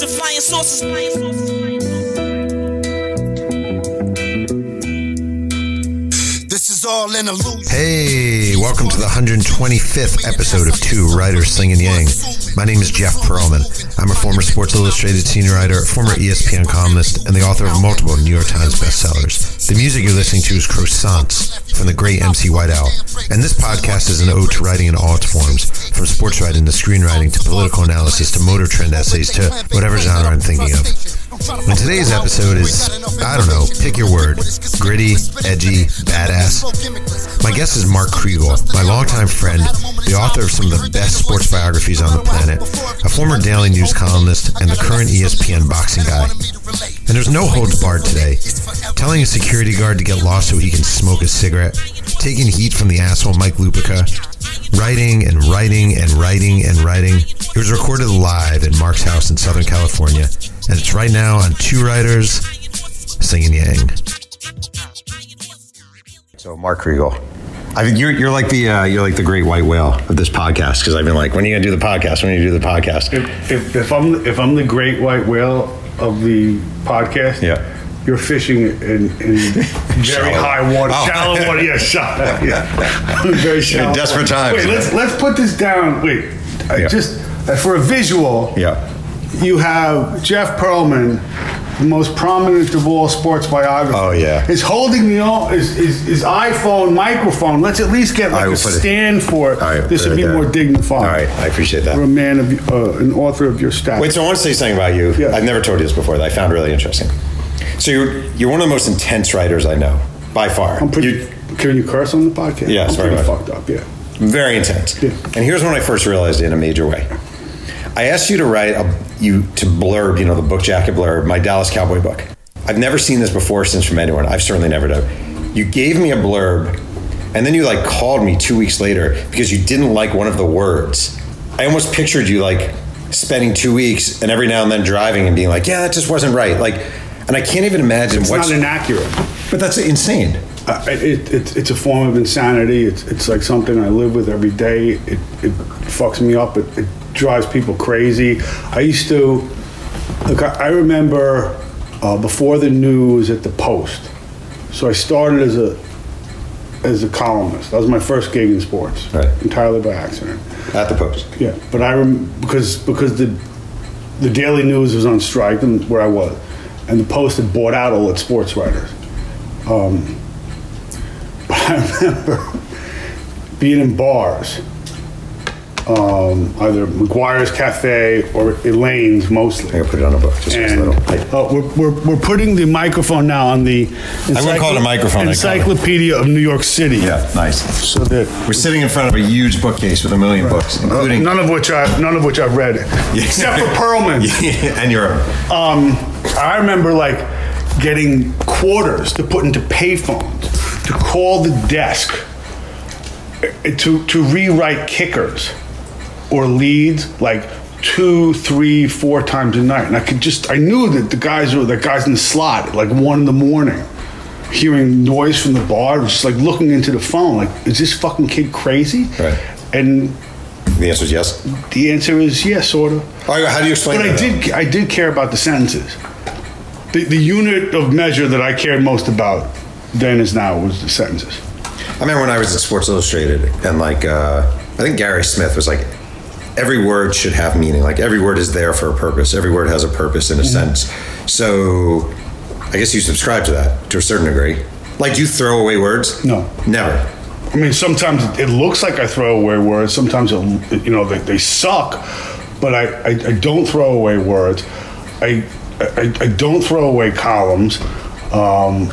sauces flying saucers. Flying saucers. This is all in a loop. Hey, welcome to the 125th episode of Two Writers Slinging Yang. My name is Jeff Pearlman. I'm a former Sports Illustrated senior writer, former ESPN columnist, and the author of multiple New York Times bestsellers. The music you're listening to is Croissants from the great MC White Owl. And this podcast is an ode to writing in all its forms, from sports writing to screenwriting to political analysis to motor trend essays to whatever genre I'm thinking of. And today's episode is, I don't know, pick your word gritty, edgy, badass. My guest is Mark Kriegel, my longtime friend, the author of some of the best sports biographies on the planet, a former Daily News columnist, and the current ESPN boxing guy. And there's no holds barred today. Telling a security guard to get lost so he can smoke a cigarette, taking heat from the asshole Mike Lupica, writing and writing and writing and writing. It was recorded live at Mark's house in Southern California, and it's right now on Two Writers Slinging Yang. So, Mark Kriegel. I think you're, you're like the uh, you're like the great white whale of this podcast because I've been like, when are you gonna do the podcast? When are you gonna do the podcast? If, if, if I'm if I'm the great white whale of the podcast, Yeah. you're fishing in, in very high water, Oh. shallow water. Yeah, shallow. Yeah, very shallow. desperate water. times, Wait, man. let's let's put this down. Wait, I Yeah. just uh, for a visual. Yeah. You have Jeff Pearlman, the most prominent of all sports biographers. Oh, yeah. is holding the his, his, his iPhone microphone. Let's at least get like a put it- stand for it. Right, this would be there. more dignified. All right, I appreciate that. For a man of uh, an author of your stature. Wait, so I want to say something about you. Yeah. I've never told you this before that I found really interesting. So you're you're one of the most intense writers I know, by far. I'm pretty. You- can you curse on the podcast? Yes, I'm very pretty fucked up. Yeah. very intense. Yeah. And here's when I first realized it in a major way. I asked you to write a, you to blurb, you know, the book jacket blurb, my Dallas Cowboy book. I've never seen this before since from anyone. I've certainly never done. You gave me a blurb, and then you like called me two weeks later because you didn't like one of the words. I almost pictured you like spending two weeks and every now and then driving and being like, "Yeah, that just wasn't right." Like, and I can't even imagine It's what's. not inaccurate. but that's insane. Uh, it, it, it's a form of insanity. It's, it's like something I live with every day. It, it fucks me up. It, it drives people crazy. I used to, look, I, remember uh, before the news at the Post. So I started as a as a columnist. That was my first gig in sports, Right. entirely by accident. At the post. Yeah, but I rem- because because the the Daily News was on strike and where I was, and the Post had bought out all its sports writers. Um, but I remember being in bars, um, either McGuire's Cafe or Elaine's mostly. I'm gonna put it on a book just a And little. I- uh, we're, we're, we're putting the microphone now on the I wouldn't call it a microphone, I'd call it- Encyclopedia of New York City. Yeah, nice. So that We're sitting in front of a huge bookcase with a million books, including none of which I none of which I've read, except for Pearlman. and your Um, I remember like getting quarters to put into payphones to call the desk eh, to to rewrite kickers or leads like two, three, four times a night, and I could just I knew that the guys were the guys in the slot at like one in the morning. Hearing noise from the bar, just like looking into the phone, like, is this fucking kid crazy? Right. And The answer is yes. the answer is yes, sort of. Right, how do you explain But I that? did, I did care about the sentences. The, the unit of measure that I cared most about then as now was the sentences. I remember when I was at Sports Illustrated, and like uh, I think Gary Smith was like, every word should have meaning. Like every word is there for a purpose. Every word has a purpose in a sense. So I guess you subscribe to that to a certain degree. Like, you throw away words? No. never. I mean, sometimes it looks like I throw away words. Sometimes, it, you know, they, they suck, but I, I, I don't throw away words. I, I, I don't throw away columns. Um,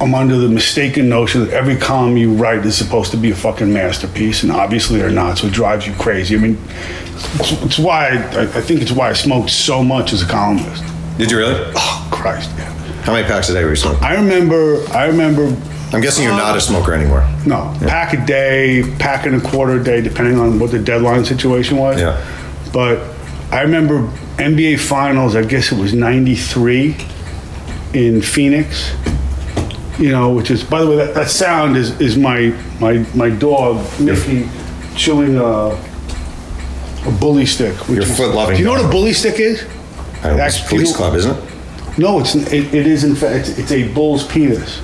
I'm under the mistaken notion that every column you write is supposed to be a fucking masterpiece, and obviously they're not, so it drives you crazy. I mean, it's, it's why I, I think it's why I smoked so much as a columnist. Did you really? Oh Christ, yeah. How many packs a day were you smoking? I remember, I remember I'm guessing you're not a smoker anymore. No, pack a day, pack and a quarter a day, depending on what the deadline situation was. Yeah. But I remember NBA Finals. I guess it was '93 in Phoenix. You know, which is by the way, that, that sound is is my my my dog Mickey chewing a a bully stick. Which Your is- foot-loving Do you know what a dog. bully stick is? I know, it's That- Police Club, isn't it? No, it's it, it is in fact it's, it's a bull's penis.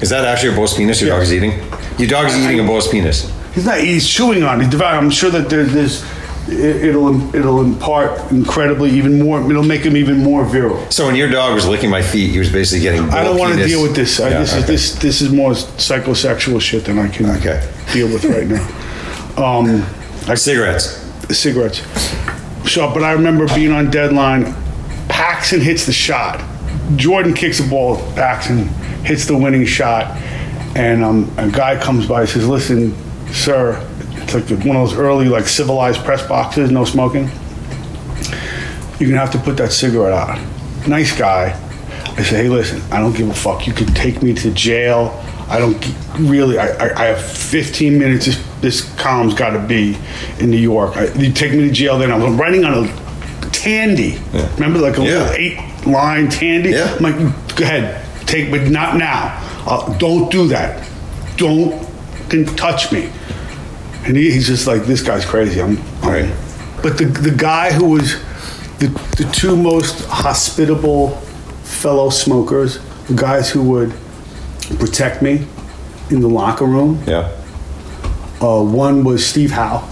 Is that actually a bull's penis your Yeah. dog is eating? Your dog is eating a bull's penis. He's not. He's chewing on. it. He's devouring. I'm sure that there, there's. It, it'll it'll impart incredibly even more. It'll make him even more virile. So when your dog was licking my feet, he was basically getting. I don't want to deal with this. I, Yeah, this is this this is more psychosexual shit than I can Okay. deal with right now. Um, like Cigarettes. cigarettes. So, but I remember being on deadline. Paxson hits the shot. Jordan kicks the ball. Paxson hits the winning shot, and um, a guy comes by. and Says, "Listen, sir, like one of those early like civilized press boxes, no smoking. You're gonna have to put that cigarette out." Nice guy. I say, "Hey, listen, I don't give a fuck. You can take me to jail. I don't really. I, I, I have 15 minutes. This, this column's got to be in New York. I, you take me to jail. Then I'm writing on a tandy. Yeah. Remember, like a Yeah. little eight line tandy. Yeah. I'm like, go ahead, take, but not now. Uh, don't do that. Don't touch me. And he, he's just like, this guy's crazy. I'm, I'm Right. But the the guy who was the the two most hospitable fellow smokers, the guys who would protect me in the locker room. Yeah. Uh, one was Steve Howe.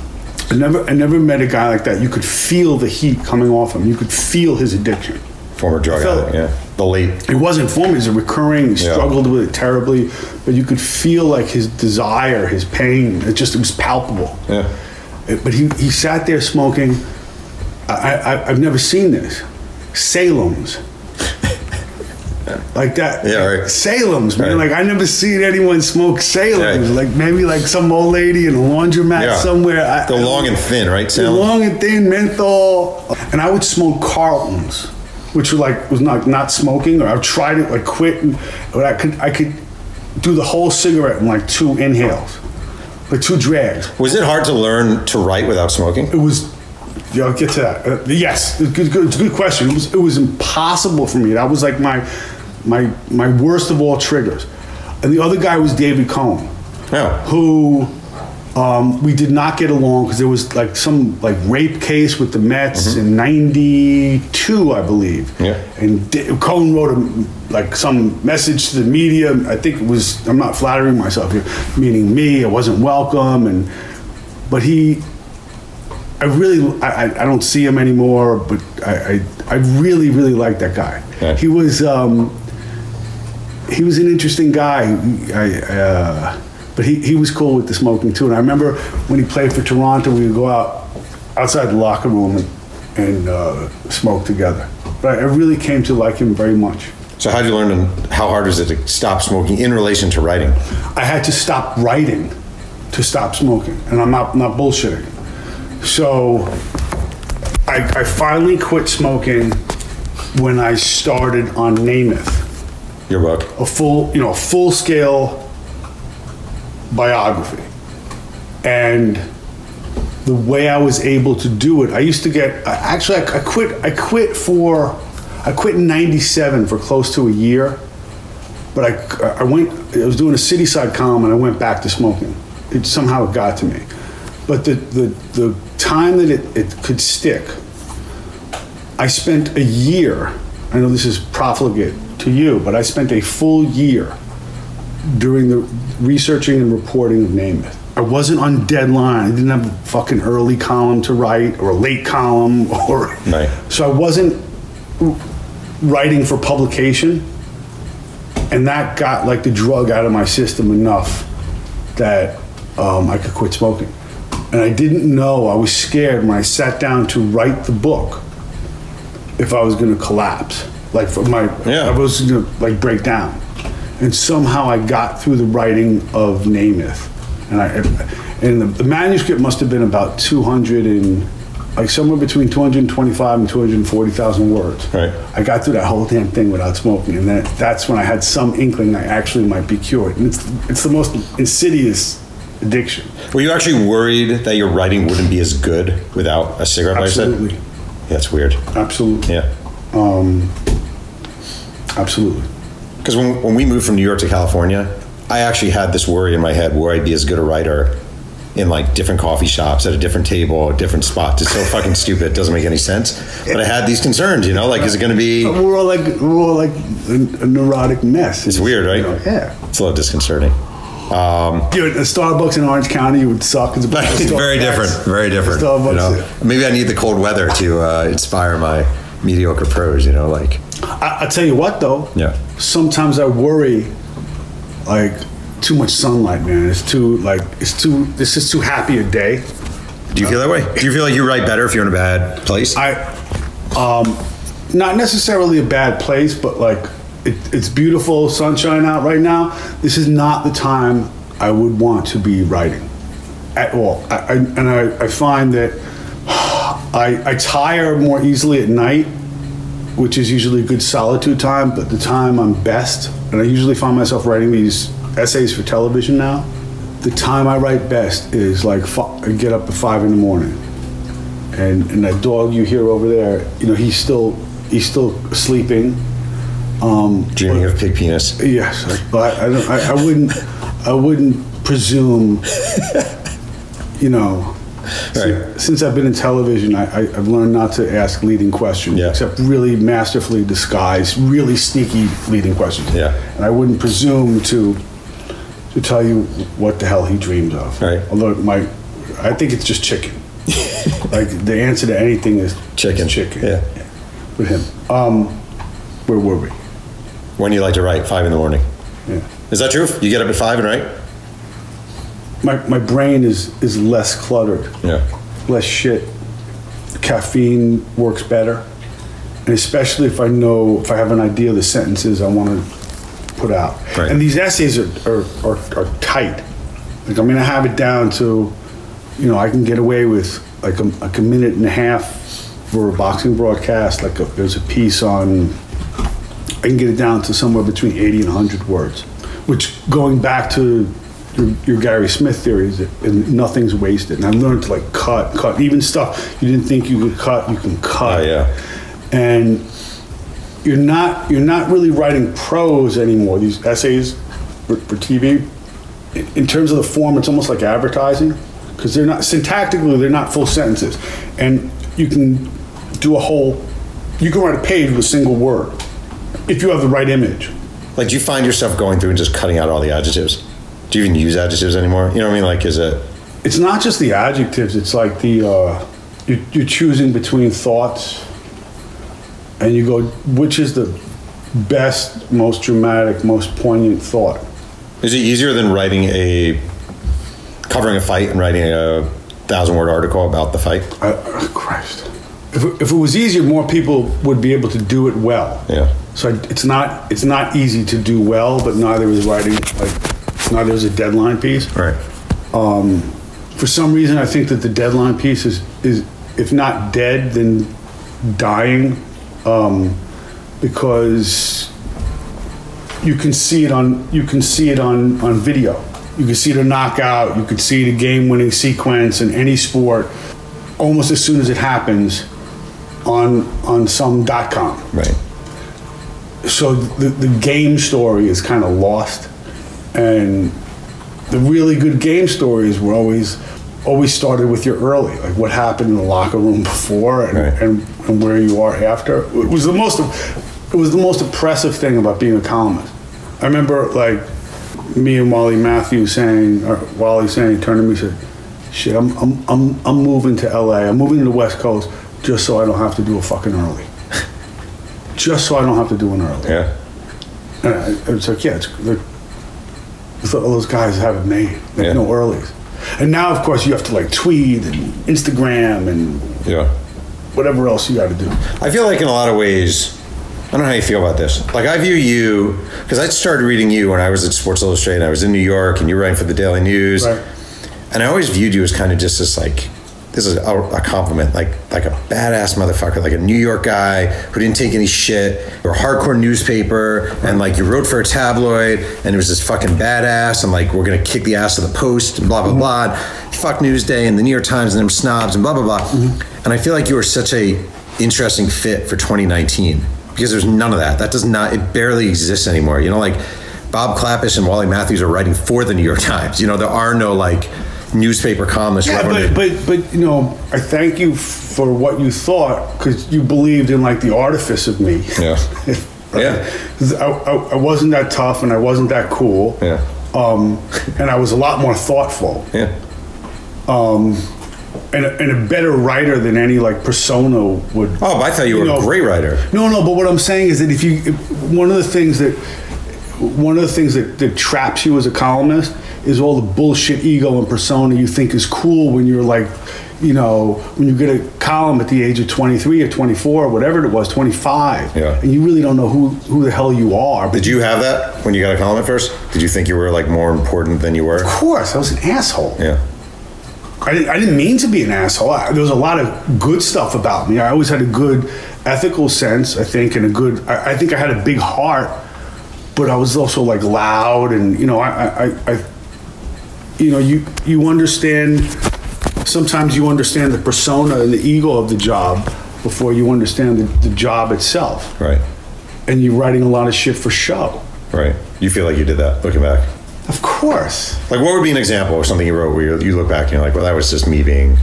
I never I never met a guy like that. You could feel the heat coming off him. You could feel his addiction. Former drug addict. Yeah. The late. It wasn't for me. It was a recurring. He Yeah. struggled with it terribly, but you could feel like his desire, his pain. It just it was palpable. Yeah. But he, he sat there smoking. I, I, I've never seen this. Salem's. like that. Yeah, right. Salem's, man. Right. Like I never seen anyone smoke Salem's. Right. Like maybe like some old lady in a laundromat Yeah. somewhere. I, The long and thin, right? the long and thin menthol. And I would smoke Carltons, which were like was not not smoking. Or I would try to like quit, and, but I could I could do the whole cigarette in like two inhales, like two drags. Was it hard to learn to write without smoking? It was. Yeah, I'll get to that. Uh, yes, it's good, good, it's a good question. It was it was impossible for me. That was like my my my worst of all triggers. And the other guy was David Cone Yeah. who um, we did not get along because there was like some like rape case with the Mets in '92, I believe. Yeah. And D- Cone wrote a, like some message to the media. I think it was. I'm not flattering myself here, meaning me. I wasn't welcome, and but he. I really, I, I- I don't see him anymore, but I, I, I really, really like that guy. Yeah. He was, um, he was an interesting guy. I, uh, but he, he was cool with the smoking too. And I remember when he played for Toronto, we would go out outside the locker room and, and uh, smoke together. But I really came to like him very much. So how'd you learn and how hard is it to stop smoking in relation to writing? I had to stop writing to stop smoking, and I'm not not bullshitting. So I, I finally quit smoking when I started on Namath. Your book. a full, you know, a full scale biography. And the way I was able to do it, I used to get, actually, I quit, I quit for, I quit in 97 for close to a year. But I, I went, I was doing a city side column and I went back to smoking. It somehow it got to me. But the, the, the time that it, it could stick, I spent a year. I know this is profligate to you, but I spent a full year during the researching and reporting of Namath. I wasn't on deadline. I didn't have a fucking early column to write or a late column or Right. so I wasn't writing for publication. And that got like the drug out of my system enough that um, I could quit smoking. And I didn't know, I was scared when I sat down to write the book if I was going to collapse. Like for my, Yeah. I was going to like break down. And somehow I got through the writing of Namath. And I, and the, the manuscript must have been about 200 and, like somewhere between 225 and 240,000 words. Right. I got through that whole damn thing without smoking, and then that's when I had some inkling I actually might be cured. And it's it's the most insidious addiction. Were you actually worried that your writing wouldn't be as good without a cigarette? Absolutely, Yeah, that's weird. absolutely, Yeah. Um, absolutely. Because when, when we moved from New York to California, I actually had this worry in my head where I'd be as good a writer in like different coffee shops at a different table, at different spots. It's so fucking stupid. It doesn't make any sense. But I had these concerns, you know, like, is it going to be, We're all like we're all like a, a neurotic mess. it's weird, right? You know, yeah. It's a little disconcerting. Dude, a Starbucks in Orange County would suck. It's, But it's very different, very different. You Starbucks. know? Maybe I need the cold weather to uh, inspire my mediocre prose. you know, like, I, I tell you what, though. Yeah. Sometimes I worry, like too much sunlight, man. It's too like it's too. This is too happy a day. do you feel that way? Do you feel like you write better if you're in a bad place? I, um, not necessarily a bad place, but like it, it's beautiful sunshine out right now. This is not the time I would want to be writing at all. I, I, and I, I find that I, I tire more easily at night, which is usually a good solitude time, but the time I'm best, and I usually find myself writing these essays for television now. The time I write best is like I get up at five in the morning and and that dog you hear over there, you know, he's still he's still sleeping. Um, Dreaming of pig penis. yes, but I, don't, I, I wouldn't I wouldn't presume, you know. Right. Since I've been in television, I, I, I've learned not to ask leading questions, Yeah. except really masterfully disguised, really sneaky leading questions. Yeah. And I wouldn't presume to to tell you what the hell he dreams of. Right. Although my, I think it's just chicken. like the answer to anything is Chicken. is chicken. Yeah. With him. Um, where were we? When do you like to write? Five in the morning. Yeah. Is that true? You get up at five and write? My my brain is is less cluttered. Yeah. less shit. Caffeine works better, and especially if I know if I have an idea of the sentences I want to put out. Right. And these essays are are, are are tight. Like I'm gonna have it down to, you know, I can get away with like a, like a minute and a half for a boxing broadcast. Like a, there's a piece on. I can get it down to somewhere between 80 and 100 words, which going back to your, your Gary Smith theory is that and nothing's wasted. And I learned to like cut, cut, even stuff you didn't think you could cut, you can cut. Oh, yeah. And you're not you're not really writing prose anymore. These essays for, for TV, in, in terms of the form, it's almost like advertising because they're not syntactically they're not full sentences, and you can do a whole. You can write a page with a single word if you have the right image. Like, do you find yourself going through and just cutting out all the adjectives? Do you even use adjectives anymore? You know what I mean? Like, is it? It's not just the adjectives. It's like the uh, you're, you're choosing between thoughts, and you go, which is the best, most dramatic, most poignant thought. Is it easier than writing a covering a fight and writing a thousand word article about the fight? I, oh, Christ. If it, if it was easier, more people would be able to do it well. Yeah. So I- it's not it's not easy to do well, but neither is writing like neither is a deadline piece. Right. For some reason, I think that the deadline piece is is if not dead, then dying, um, because you can see it on you can see it on on video. You can see the knockout. You can see the game-winning sequence in any sport almost as soon as it happens on on some dot com. Right. So the the game story is kind of lost, and the really good game stories were always always started with your early, like what happened in the locker room before and, Right. and, and where you are after. It was the most it was the most oppressive thing about being a columnist. I remember like me and Wally Matthews saying, or Wally saying, turned to me and said, "Shit, I'm I'm I'm I'm moving to L.A. I'm moving to the West Coast just so I don't have to do a fucking early." Just so I don't have to do an early. Yeah. And I, it's like, yeah, it's like, Thought oh, all those guys have it made. They Yeah. no earlies. And now, of course, you have to like tweet and Instagram and Yeah. whatever else you got to do. I feel like in a lot of ways, I don't know how you feel about this. Like I view you because I started reading you when I was at Sports Illustrated. I was in New York, and you were writing for the Daily News, Right. and I always viewed you as kind of just this like. This is a, a compliment, like like a badass motherfucker, like a New York guy who didn't take any shit. A hardcore newspaper, and like you wrote for a tabloid, and it was this fucking badass, and like we're gonna kick the ass of the Post, and blah blah mm-hmm. blah. Fuck Newsday and the New York Times and them snobs and blah blah blah. Mm-hmm. And I feel like you were such a interesting fit for 2019 because there's none of that. That does not. It barely exists anymore. You know, like Bob Klapisch and Wally Matthews are writing for the New York Times. You know, there are no like newspaper columnist. Yeah, but, but but you know, I thank you for what you thought because you believed in like the artifice of me. Yeah. yeah. I, I, I wasn't that tough and I wasn't that cool. Yeah. Um, and I was a lot more thoughtful yeah. Um, and a, and a better writer than any like persona would. Oh, but I thought you were know, a great writer. No, no, but what I'm saying is that if you, if, one of the things that, one of the things that, that traps you as a columnist is all the bullshit ego and persona you think is cool when you're like, you know, when you get a column at the age of 23 or 24 or whatever it was, 25, Yeah. and you really don't know who, who the hell you are. But Did you have that when you got a column at first? Did you think you were like more important than you were? of course, I was an asshole. Yeah. I didn't, I didn't mean to be an asshole. I, there was a lot of good stuff about me. I always had a good ethical sense, I think, and a good. I, I think I had a big heart, but I was also like loud, and you know, I, I, I you know, you you understand. Sometimes you understand the persona and the ego of the job before you understand the, the job itself, Right. and you're writing a lot of shit for show. Right. You feel like you did that looking back. Of course. Like, what would be an example of something you wrote where you, you look back and you're like, well, that was just me being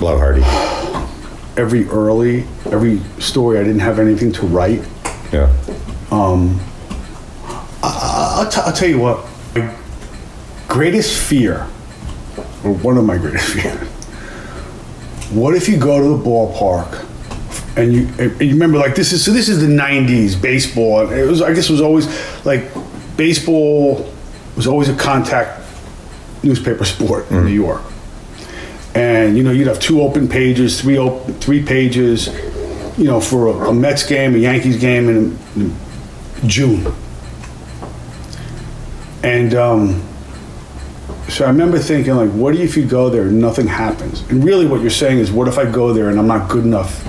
blowhardy? Every early, every story, I didn't have anything to write. Yeah. um I'll, t- I'll tell you what, greatest fear, or one of my greatest fears, what if you go to the ballpark and you, and you remember like this is, so this is the 90s baseball. and It was, I guess it was always like baseball was always a contact newspaper sport in New York. And you know, you'd have two open pages, three open, three pages, you know, for a, a Mets game, a Yankees game in, in June. And um, so I remember thinking, like, what if you go there and nothing happens? And really, what you're saying is, what if I go there and I'm not good enough?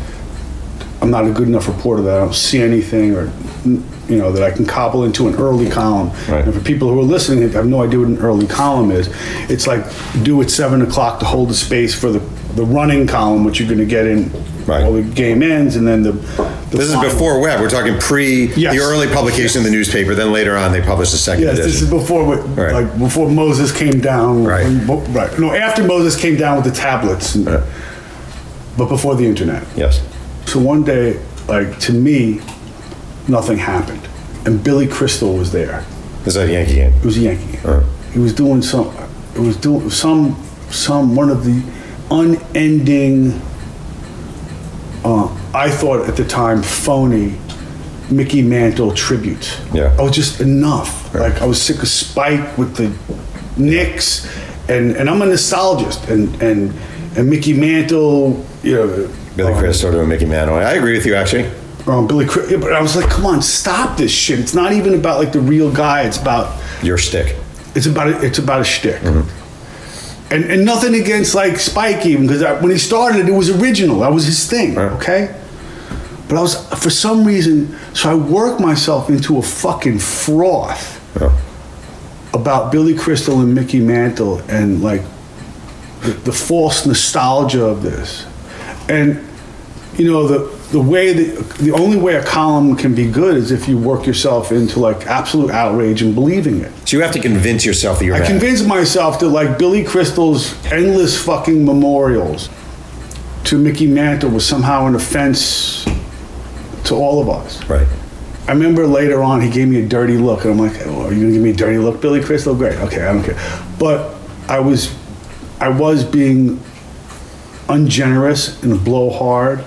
I'm not a good enough reporter that I don't see anything, or you know, that I can cobble into an early column. Right. And for people who are listening, have no idea what an early column is. It's like due at seven o'clock to hold the space for the the running column, which you're going to get in. Right. While the game ends, and then the. This is before web. We're talking pre Yes. the early publication of the newspaper. Then later on, they published a second Yes, this is before what, Right. like before Moses came down. Right. Right. No, after Moses came down with the tablets, and- but before the internet. yes. So one day, like to me, nothing happened, and Billy Crystal was there. This is a Yankee game. It was a Yankee. He was doing some. It was doing some some one of the unending. Uh, I thought at the time phony Mickey Mantle tribute. Yeah. I was just enough. Like I was sick of Spike with the Knicks, and and I'm a nostalgist, and and and Mickey Mantle, you know. Billy um, Chris sort of a Mickey Mantle. I agree with you actually. um, Billy Chris, but I was like, come on, stop this shit. It's not even about like the real guy. It's about Your stick. it's about a, it's about a shtick. Mm-hmm. And, and nothing against like Spike even because when he started it was original. That was his thing. Right. Okay. But I was for some reason so I worked myself into a fucking froth Yeah. about Billy Crystal and Mickey Mantle and like the, the false nostalgia of this. And you know the the way that the only way a column can be good is if you work yourself into like absolute outrage and believing it. So you have to convince yourself that you're I mad. convinced myself that like Billy Crystal's endless fucking memorials to Mickey Mantle was somehow an offense to all of us. Right. I remember later on he gave me a dirty look, and I'm like, oh, "Are you gonna give me a dirty look, Billy Crystal? Oh, great, okay, I don't care." But I was, I was being ungenerous and blowhard,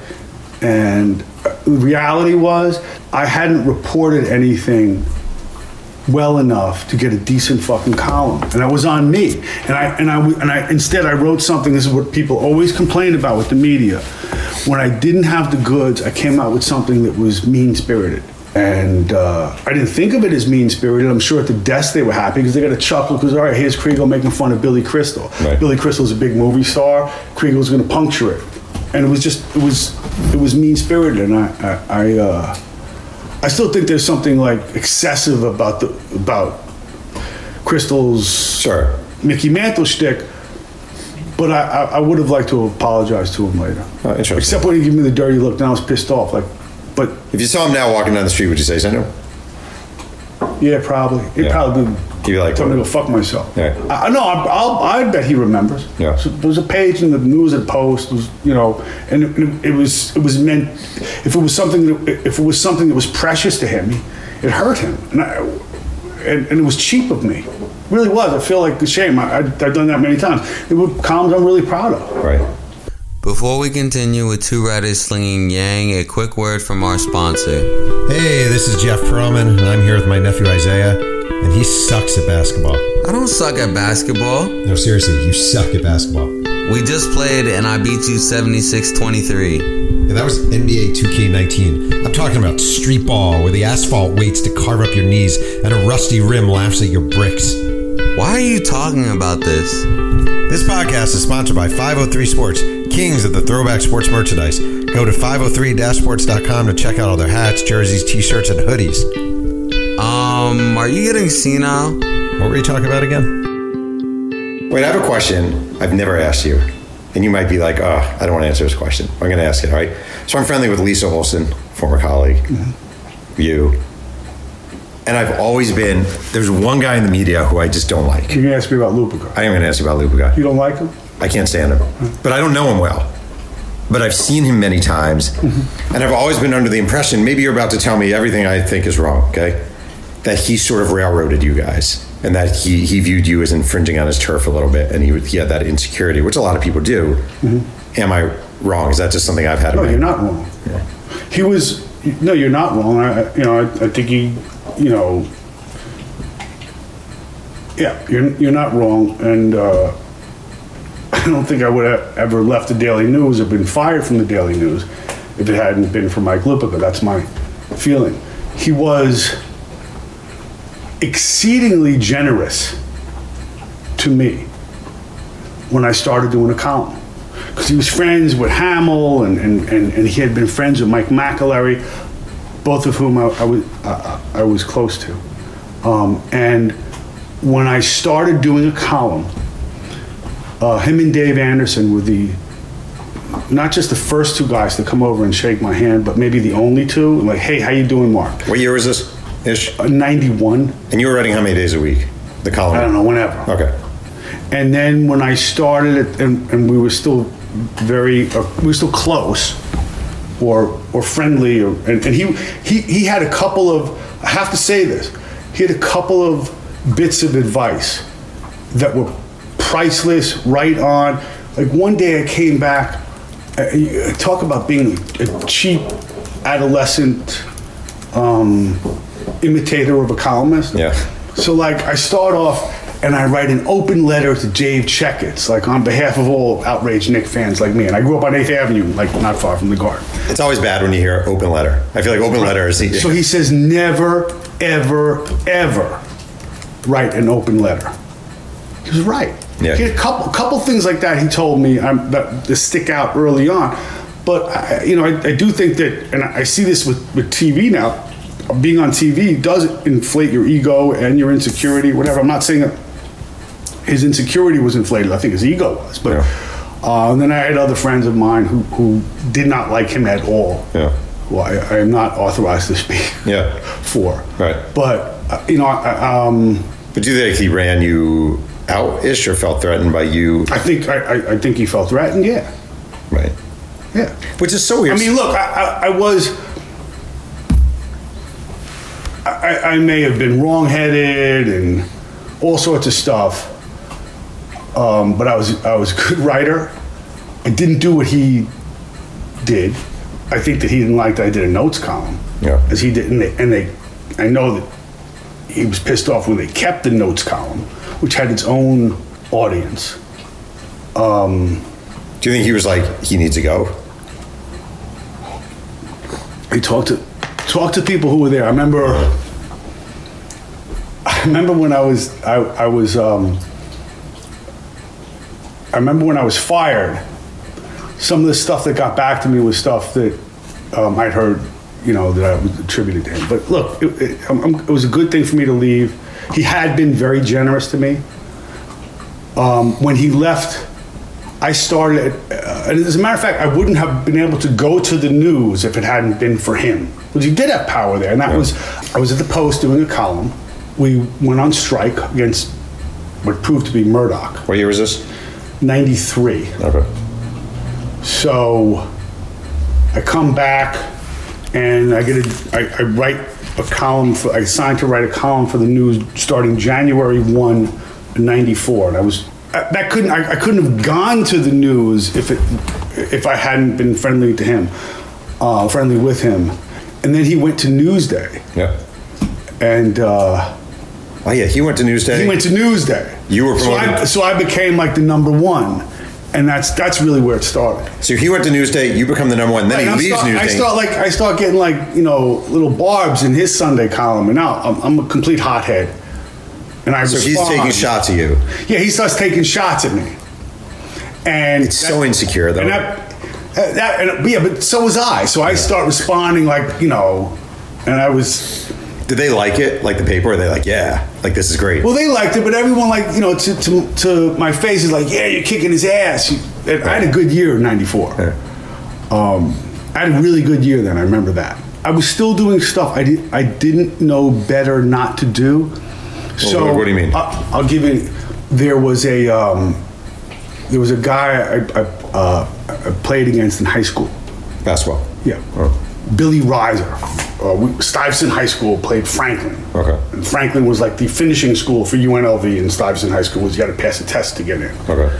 and the reality was I hadn't reported anything well enough to get a decent fucking column, and that was on me. And I and I and I instead I wrote something. This is what people always complain about with the media. When I didn't have the goods, I came out with something that was mean spirited. And uh, I didn't think of it as mean spirited. I'm sure at the desk they were happy because they got a chuckle because all right, here's Kriegel making fun of Billy Crystal. Right. Billy Crystal's a big movie star. Kriegel's going to puncture it, and it was just it was it was mean spirited. And I I, I uh, I still think there's something like excessive about the about Crystal's Sure. Mickey Mantle shtick, but I, I, I would have liked to apologize to him later. Oh, interesting. Except when he gave me the dirty look, then I was pissed off. Like, but If you saw him now walking down the street, would you say something? yeah, probably. It Yeah. probably You like Told me to go fuck myself. Yeah. I, no, I, I'll, I bet he remembers. Yeah. So there was a page in the News and Post, was, you know, and it, it was it was meant. If it was something, that, if it was something that was precious to him, it hurt him, and, I, and, and it was cheap of me. It really was. I feel like a shame. I, I, I've done that many times. It were columns I'm really proud of. Right. Before we continue with Two Writers Slinging Yang, a quick word from our sponsor. Hey, this is Jeff Pearlman, and I'm here with my nephew Isaiah, and he sucks at basketball. I don't suck at basketball. No, seriously, you suck at basketball. We just played and I beat you 76 23. And that was NBA 2K19. I'm talking about street ball, where the asphalt waits to carve up your knees, and a rusty rim laughs at your bricks. Why are you talking about this? This podcast is sponsored by 503 Sports, kings of the throwback sports merchandise. Go to 503-sports.com to check out all their hats, jerseys, t-shirts, and hoodies. Um, are you getting senile? What were you talking about again? Wait, I have a question I've never asked you. And you might be like, oh, I don't want to answer this question. I'm going to ask it, all right? So I'm friendly with Lisa Olson, former colleague, you. And I've always been, there's one guy in the media who I just don't like. Can you can ask me about Lupica. I am going to ask you about Lupica. You don't like him? I can't stand him. But I don't know him well. But I've seen him many times. And I've always been under the impression, maybe you're about to tell me everything I think is wrong, okay? That he sort of railroaded you guys. And that he, he viewed you as infringing on his turf a little bit. And he, he had that insecurity, which a lot of people do. Am I wrong? Is that just something I've had No, you're not wrong. He was. No, you're not wrong. I, you know, I, I think he, you know, yeah, you're you're not wrong, and uh, I don't think I would have ever left the Daily News or been fired from the Daily News if it hadn't been for Mike Lupica. That's my feeling. He was exceedingly generous to me when I started doing a column. Because he was friends with Hamill and, and, and, and he had been friends with Mike McAlary, both of whom I, I, was, I, I was close to. Um, and when I started doing a column, uh, him and Dave Anderson were the, not just the first two guys to come over and shake my hand, but maybe the only two. Like, hey, how you doing, Mark? What year was this? Ish? Uh, 91, And you were writing how many days a week? The column? I don't know, whenever. Okay. And then when I started it, and, and we were still very, uh, we were still close, or or friendly, or, and, and he he he had a couple of. I have to say this. He had a couple of bits of advice that were priceless, right on. Like one day I came back. uh, Talk about being a cheap adolescent um, imitator of a columnist. Yeah. So like I start off and I write an open letter to Dave Checketts, like on behalf of all outraged Knick fans like me. And I grew up on 8th Avenue, like not far from the garden. It's always bad when you hear open letter. I feel like open letter is. So he says never, ever, ever write an open letter. He was right. Yeah. He had a couple, couple things like that he told me um, that, that stick out early on. But I, you know, I, I do think that, and I see this with, with TV now. Being on TV does inflate your ego and your insecurity, whatever. I'm not saying that his insecurity was inflated. I think his ego was. But Yeah. uh, and then I had other friends of mine who, who did not like him at all. Yeah. Who I, I am not authorized to speak Yeah. for. Right. But uh, you know, I, um, But do you think he ran you out ish or felt threatened by you? I think I, I, I think he felt threatened. Yeah. Right. Yeah. Which is so weird. I mean, look, I, I, I was. I, I may have been wrong-headed and all sorts of stuff, um, but I was I was a good writer. I didn't do what he did. I think that he didn't like that I did a notes column, Yeah. as he did, and they, and they, I know that he was pissed off when they kept the notes column, which had its own audience. do you think he was like, he needs to go? he talked to talked to people who were there. I remember. I remember when I was I, I was um, I remember when I was fired. Some of the stuff that got back to me was stuff that um, I'd heard, you know, that I was attributed to him. But look, it, it, it was a good thing for me to leave. He had been very generous to me. Um, when he left, I started, uh, and as a matter of fact, I wouldn't have been able to go to the news if it hadn't been for him. Because he did have power there, and that was, I was at the Post doing a column, we went on strike against what proved to be Murdoch, What year was this? 93. Okay. So I come back and I get a, I, I write a column for, I signed to write a column for the news starting January 1, 94. And I was, I- that couldn't, I, I couldn't have gone to the news if it, if I hadn't been friendly to him, uh, friendly with him. And then he went to Newsday Yeah. and, uh, Oh yeah, he went to Newsday. he went to Newsday. You were so I, so I became like the number one. And that's, that's really where it started. so he went to Newsday. You become the number one. Then Right, he I'm leaves start- Newsday. I start like I start getting like you know little barbs in his Sunday column, and now I'm, I'm a complete hothead. And I so he's taking shots at you. Yeah, he starts taking shots at me, and It's so insecure though. And that, uh, and, yeah, but so was I. So I start responding like you know, and I was Did they like it? Like the paper? Are they like, yeah, like this is great? well, they liked it, but everyone like you know to to, to my face is like, yeah, you're kicking his ass. You- and I had a good year in '94. Yeah. Um, I had a really good year then. I remember that. I was still doing stuff I did I didn't know better not to do. So what- what do you mean? I, I'll give you. There was a um, there was a guy I, I, uh, played against in high school. Basketball. Yeah, Billy Reiser. Uh, we, Stuyvesant High School played Franklin. Okay. And Franklin was like the finishing school for UNLV, and Stuyvesant High School was you got to pass a test to get in. Okay.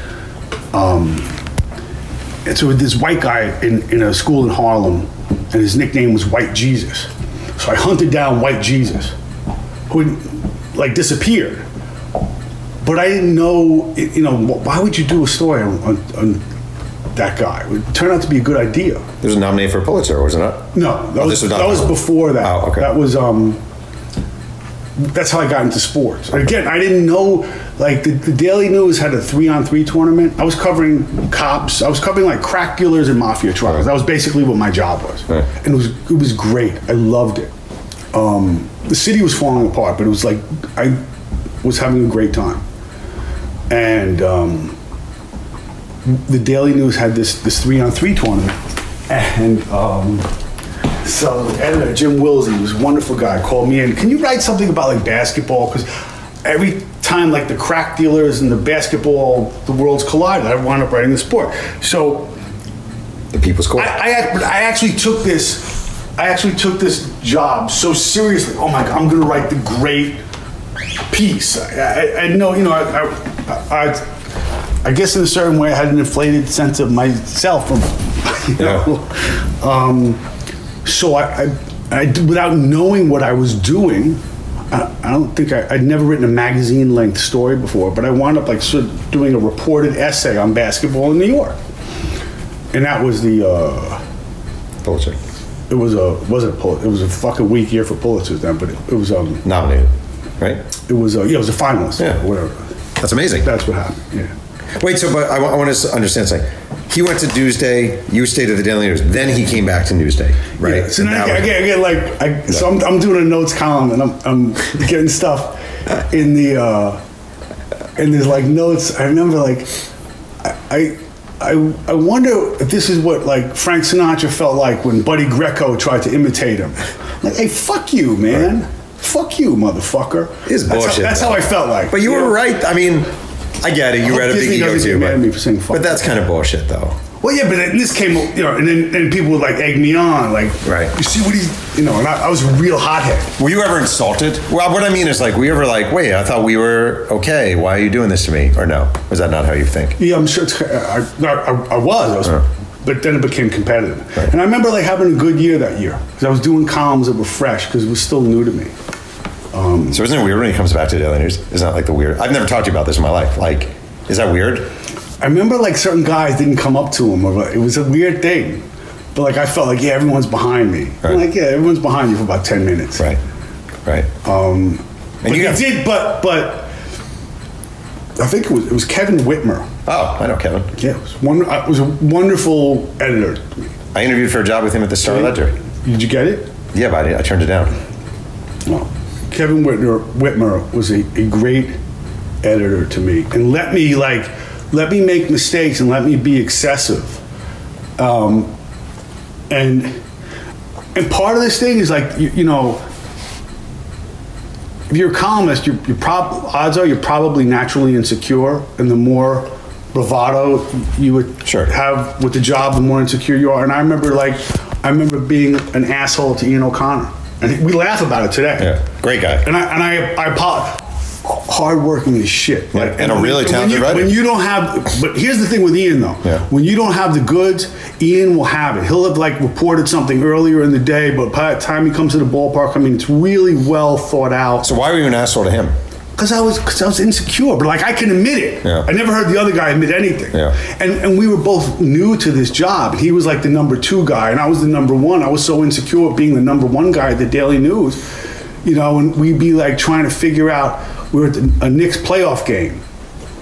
And so this white guy in, in a school in Harlem, and his nickname was White Jesus. So I hunted down White Jesus, who had like disappeared. But I didn't know, you know, why would you do a story on, on, on that guy? It would turn out to be a good idea. There was a nominee for a Pulitzer, was it not? No, that Oh, was, was that was before that. Oh, okay. That was um. That's how I got into sports. Again, I didn't know like the, the Daily News had a three on three tournament. I was covering cops. I was covering like crack dealers and mafia trials. That was basically what my job was, Right. and it was it was great. I loved it. Um, the city was falling apart, but it was like I was having a great time, and. Um, the Daily News had this this three on three tournament, and um, so the editor Jim Willse was a wonderful guy. Called me in. Can you write something about like basketball? Because every time like the crack dealers and the basketball, the worlds collided. I wound up writing the sport. So The People's Court. I, I, I actually took this. I actually took this job so seriously. Oh my god, I'm going to write the great piece. I, I, I know, you know, I, I, I, I guess in a certain way, I had an inflated sense of myself. You know, um, so I, I, I, without knowing what I was doing. I, I don't think I, I'd never written a magazine length story before, but I wound up like sort of doing a reported essay on basketball in New York, and that was the uh, Pulitzer. it was a wasn't a Pul- it was a fucking weak year for Pulitzers then, but it, it was um Nominated. Right? it was a, yeah it was a finalist Yeah. whatever. That's amazing. That's what happened. Yeah. Wait, so but I, wa- I want to understand something. He went to Newsday. You stayed at the Daily News. Then he came back to Newsday, right? Yeah, so And now that I was- get, I get like I, so I'm, I'm doing a notes column and I'm, I'm getting stuff in the uh, and there's like notes. I remember like I I I wonder if this is what like Frank Sinatra felt like when Buddy Greco tried to imitate him. Like, hey, fuck you, man. Fuck you, motherfucker. It's That's how- bullshit, That's though. how I felt like. But you were right. I mean, I get it. You read a big ego doesn't too, get mad but, at me for saying fuck but that's kind of bullshit, though. Well, yeah, but then this came, you know, and then and people would like egg me on, like, Right. You see what he's, you know, and I, I was a real hothead. Were you ever insulted? Well, what I mean is, like, were you ever like, wait, I thought we were okay. Why are you doing this to me? Or no? Was that not how you think? Yeah, I'm sure. It's, I, I, I was, I was Uh. but then it became competitive. And I remember like having a good year that year because I was doing columns that were fresh because it was still new to me. So isn't it weird when he comes back to Daily News? Isn't that like the weird? I've never talked to you about this in my life. Like, is that weird? I remember like certain guys didn't come up to him, or it was a weird thing. But like I felt like yeah, everyone's behind me. I'm Right. like yeah, everyone's behind you for about ten minutes. Right. Right. Um, And but you got- did, but but I think it was it was Kevin Whitmer. oh, I know Kevin. Yeah, it was, one, uh, it was a wonderful editor. I interviewed for a job with him at the Star Ledger. Did you get it? Yeah, but I, I turned it down. Kevin Whitmer, Whitmer was a, a great editor to me, and let me like let me make mistakes and let me be excessive. Um, and and part of this thing is like you, you know if you're a columnist, you're, you're prob- odds are you're probably naturally insecure, and the more bravado you would Sure. have with the job, the more insecure you are. And I remember like, I remember being an asshole to Ian O'Connor, and we laugh about it today. Yeah, great guy. And I and I I apologize. Hardworking as shit, Yeah, and a really when talented you, writer. When you don't have, but here's the thing with Ian though. Yeah. When you don't have the goods, Ian will have it. He'll have like reported something earlier in the day, but by the time he comes to the ballpark, I mean, it's really well thought out. So why were you an asshole to him? Because I was, because I was insecure, but like I can admit it. Yeah. I never heard the other guy admit anything. Yeah. And and we were both new to this job. He was like the number two guy, and I was the number one. I was so insecure being the number one guy at the Daily News, you know. And we'd be like trying to figure out. We were at the, a Knicks playoff game.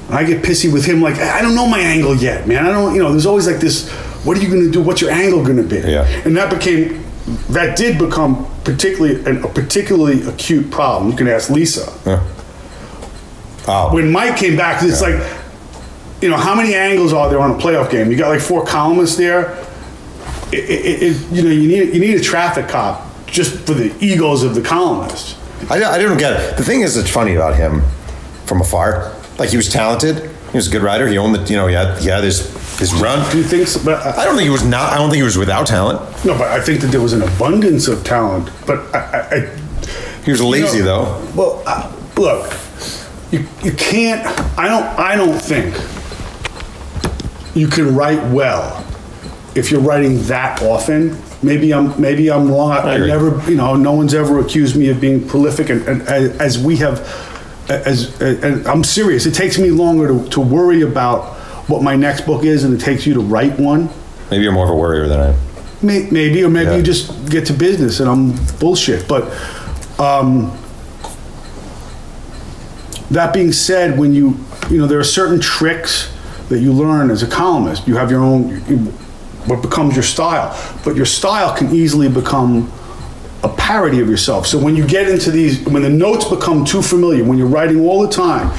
And I get pissy with him, like I don't know my angle yet, man. I don't, you know. There's always like this. What are you going to do? What's your angle going to be? Yeah. And that became, that did become particularly a particularly acute problem. You can ask Lisa Oh, when Mike came back, it's like, you know, how many angles are there on a playoff game? You got like four columnists there. It, it, it, you know, you need you need a traffic cop just for the egos of the columnists. I, I don't get it. The thing is, it's funny about him from afar. Like he was talented. He was a good writer. He owned the, you know, he had, he his his run. Do you think? So? But I I, don't think he was not. I don't think he was without talent. no, but I think that there was an abundance of talent. But I, I, I He was lazy you know, though. Well, uh, look, you you can't. I don't. I don't think you can write well if you're writing that often. Maybe I'm maybe I'm wrong. I, I agree. never, you know, no one's ever accused me of being prolific, and, and as, as we have, as and I'm serious. It takes me longer to, to worry about what my next book is, and it takes you to write one. Maybe you're more of a worrier than I am. May- Maybe, or maybe Yeah. you just get to business and I'm bullshit. But um, that being said, when you, you know, there are certain tricks that you learn as a columnist. You have your own, you- what becomes your style. But your style can easily become a parody of yourself. So when you get into these, when the notes become too familiar, when you're writing all the time,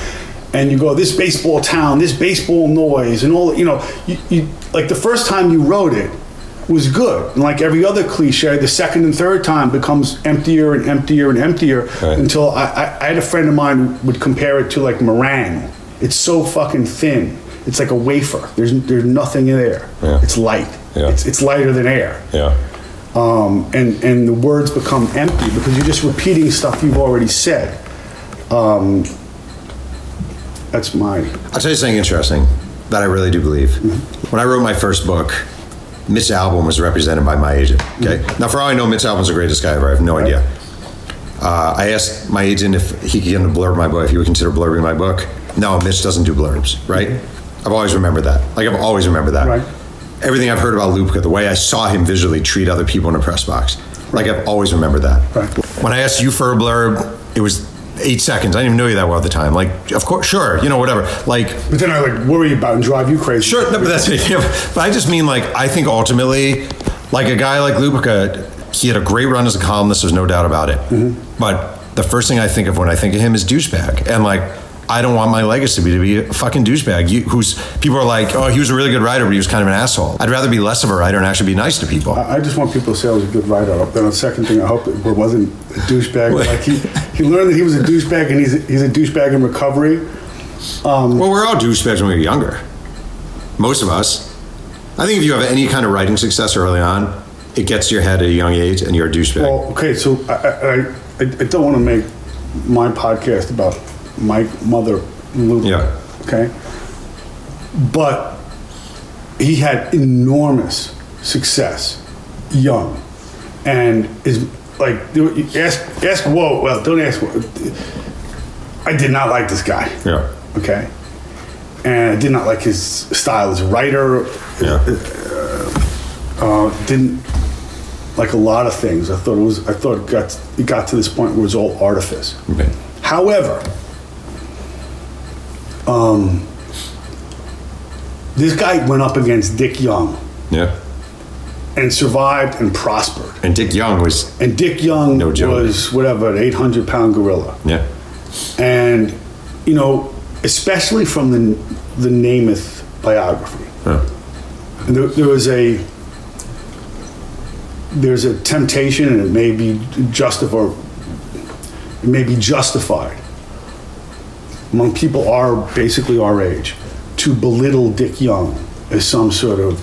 and you go this baseball town, this baseball noise, and all, you know, you, you like the first time you wrote it was good. And like every other cliche, the second and third time becomes emptier and emptier and emptier Right. until I, I, I had a friend of mine would compare it to like meringue. It's so fucking thin. It's like a wafer. There's there's nothing in there. Yeah. It's light. Yeah. It's, it's lighter than air Yeah. um, and and the words become empty because you're just repeating stuff you've already said. Um, that's my I'll tell you something interesting that I really do believe. When I wrote my first book, Mitch Albom was represented by my agent. Okay. Now, for all I know, Mitch Albom's the greatest guy ever. I have no idea. Uh, I asked my agent if he could get him to blurb my book, if he would consider blurbing my book. No, Mitch doesn't do blurbs, right? I've always remembered that. Like, I've always remembered that. Right. Everything I've heard about Lupica, the way I saw him visually treat other people in a press box, like, I've always remembered that. Right. When I asked you for a blurb, it was eight seconds. I didn't even know you that well at the time. Like, of course, sure, you know, whatever. Like, But then I like worry about and drive you crazy. Sure, no, but that's it. Yeah, but I just mean like I think ultimately, like a guy like Lupica, he had a great run as a columnist. There's no doubt about it. Mm-hmm. But the first thing I think of when I think of him is douchebag, and like I don't want my legacy to be to be a fucking douchebag. You, who's people are like, oh, he was a really good writer, but he was kind of an asshole. I'd rather be less of a writer and actually be nice to people. I I just want people to say I was a good writer. Then the second thing, I hope it wasn't a douchebag. Like he, he learned that he was a douchebag, and he's a, he's a douchebag in recovery. Um, well, we're all douchebags when we were younger. Most of us. I think if you have any kind of writing success early on, it gets to your head at a young age, and you're a douchebag. Well, okay, so I, I, I, I don't want to make my podcast about my mother, Luke. Yeah. Okay. But he had enormous success young, and is like ask ask whoa well don't ask. I did not like this guy. yeah. Okay. And I did not like his style as a writer. Yeah. Uh, didn't like a lot of things. I thought it was. I thought it got it got to this point where it was all artifice. Okay. However, um, this guy went up against Dick Young Yeah. and survived and prospered. And Dick Young was And Dick Young No joke. was whatever an 800 pound gorilla. yeah. and you know, especially from the the Namath biography, Huh. and there, there was a there's a temptation, and it may be justified. it may be justified among people our basically our age to belittle Dick Young as some sort of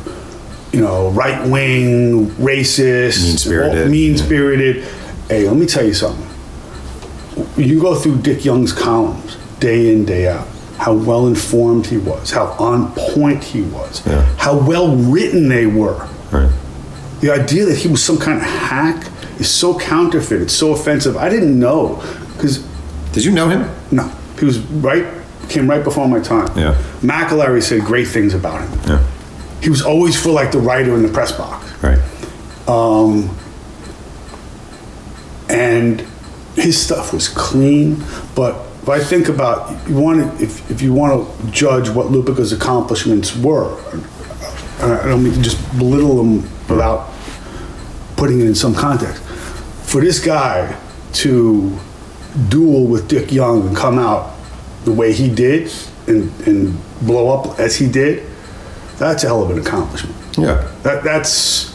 you know right wing racist, Mean-spirited. mean spirited. Hey, let me tell you something. You go through Dick Young's columns day in day out. How well informed he was, how on point he was, Yeah. how well written they were. Right. The idea that he was some kind of hack is so counterfeit. It's so offensive. I didn't know because Did you know him? no, he was right. Came right before my time. Yeah. McAlary said great things about him. Yeah. He was always for like the writer in the press box, Right. Um, and his stuff was clean. But if I think about you want to, if if you want to judge what Lupica's accomplishments were, and I don't mean to just belittle them without putting it in some context. For this guy to duel with Dick Young and come out the way he did and, and blow up as he did, that's a hell of an accomplishment. Yeah. That that's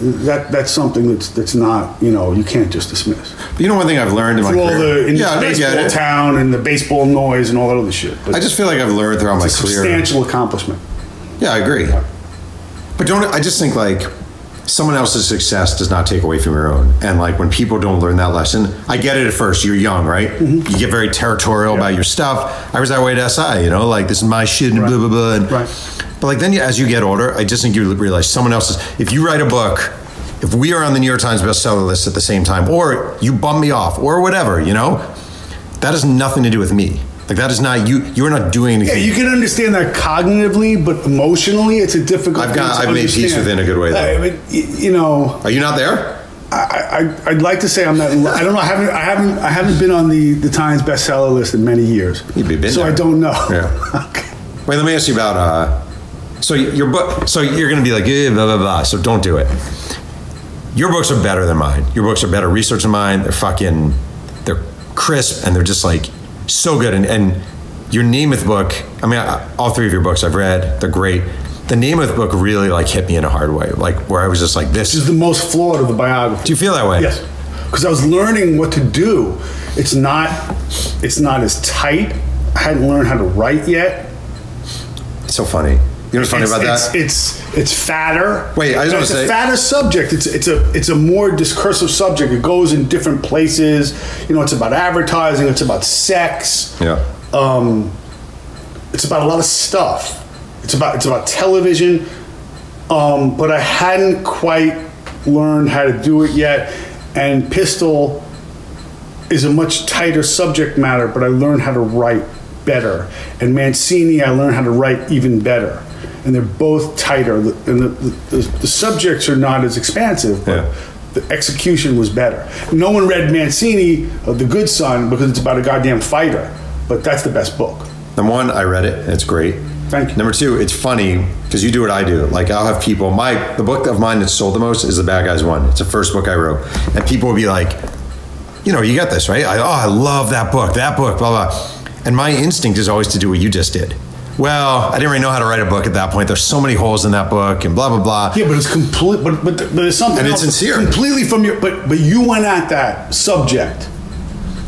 that that's something that's that's not you know you can't just dismiss. But you know one thing I've learned in my all career. the in yeah, the baseball town and the baseball noise and all that other shit. But I just feel like I've learned throughout my a career. substantial accomplishment. Yeah, I agree. But don't I just think like someone else's success does not take away from your own. And like when people don't learn that lesson, I get it at first. You're young, right? Mm-hmm. You get very territorial about your stuff. I was that way at SI, you know, like this is my shit and Right. blah blah blah. And, Right. But like then you, as you get older, I just think you realize someone else's. If you write a book, if we are on the New York Times bestseller list at the same time, or you bum me off, or whatever, you know, that has nothing to do with me. Like that is not you. You are not doing anything. Yeah, you can understand that cognitively, but emotionally, it's a difficult. I've got- thing to I've made peace understand. with it in a good way, though. I mean, you know, are you not there? I, I, I'd like to say I'm not. I don't know. I haven't. I haven't. I haven't been on the the Times bestseller list in many years. You've been so there. I don't know. Yeah. okay. Wait, let me ask you about. Uh, so your book. So you're going to be like eh, blah blah blah. So don't do it. Your books are better than mine. Your books are better research than mine. They're fucking. They're crisp and they're just like so good. And, and your Namath book. I mean, I, all three of your books I've read. They're great. The Namath book really like hit me in a hard way. Like where I was just like this. This is the most flawed of the biography. do you feel that way? Yes, because I was learning what to do. It's not. It's not as tight. I hadn't learned how to write yet. It's so funny. You know what's funny it's, about it's, that? It's it's fatter. Wait, I just wanna it's say- a fatter subject. It's it's a it's a more discursive subject. It goes in different places. You know, it's about advertising. It's about sex. yeah. Um, it's about a lot of stuff. It's about it's about television. Um, but I hadn't quite learned how to do it yet. And Pistol is a much tighter subject matter, but I learned how to write better. And Mancini, I learned how to write even better. And they're both tighter. And the, the, the subjects are not as expansive, but Yeah. the execution was better. No one read Mancini, of The Good Son, because it's about a goddamn fighter. But that's the best book. Number one, I read it. It's great. Thank you. Number two, it's funny because you do what I do. Like I'll have people. My the book of mine that sold the most is the Bad Guys One. It's the first book I wrote, and people will be like, you know, you got this right. I, oh, I love that book. That book. Blah blah. And my instinct is always to do what you just did. Well, I didn't really know how to write a book at that point. There's so many holes in that book, and blah blah blah. Yeah, but it's complete. But but but there's something And it's sincere. Completely from your. But but you went at that subject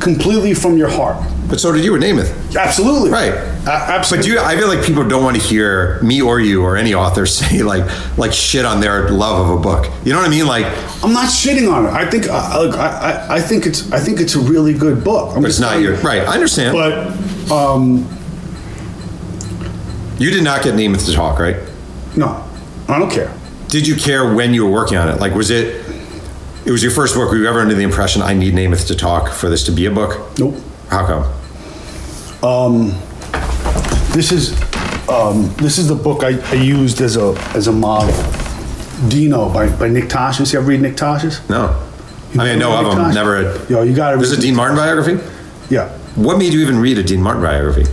completely from your heart. But so did you with Namath. Absolutely. Right. A- absolutely. But you, I feel like people don't want to hear me or you or any author say like like shit on their love of a book. You know what I mean? Like, I'm not shitting on it. I think I, I, I, I think it's I think it's a really good book. I'm but it's not your right. I understand. But um, you did not get Namath to talk, right? no, I don't care. Did you care when you were working on it? Like, was it? It was your first book. Were you ever under the impression I need Namath to talk for this to be a book? Nope. How come? Um, This is um, this is the book I, I used as a as a model. Dino by, by Nick Tosches. You ever read Nick Tosches? No. I mean, I know of him. Tosh? Never. Read. Yo, you got to. There's a Dean Martin biography. Yeah. What made you even read a Dean Martin biography?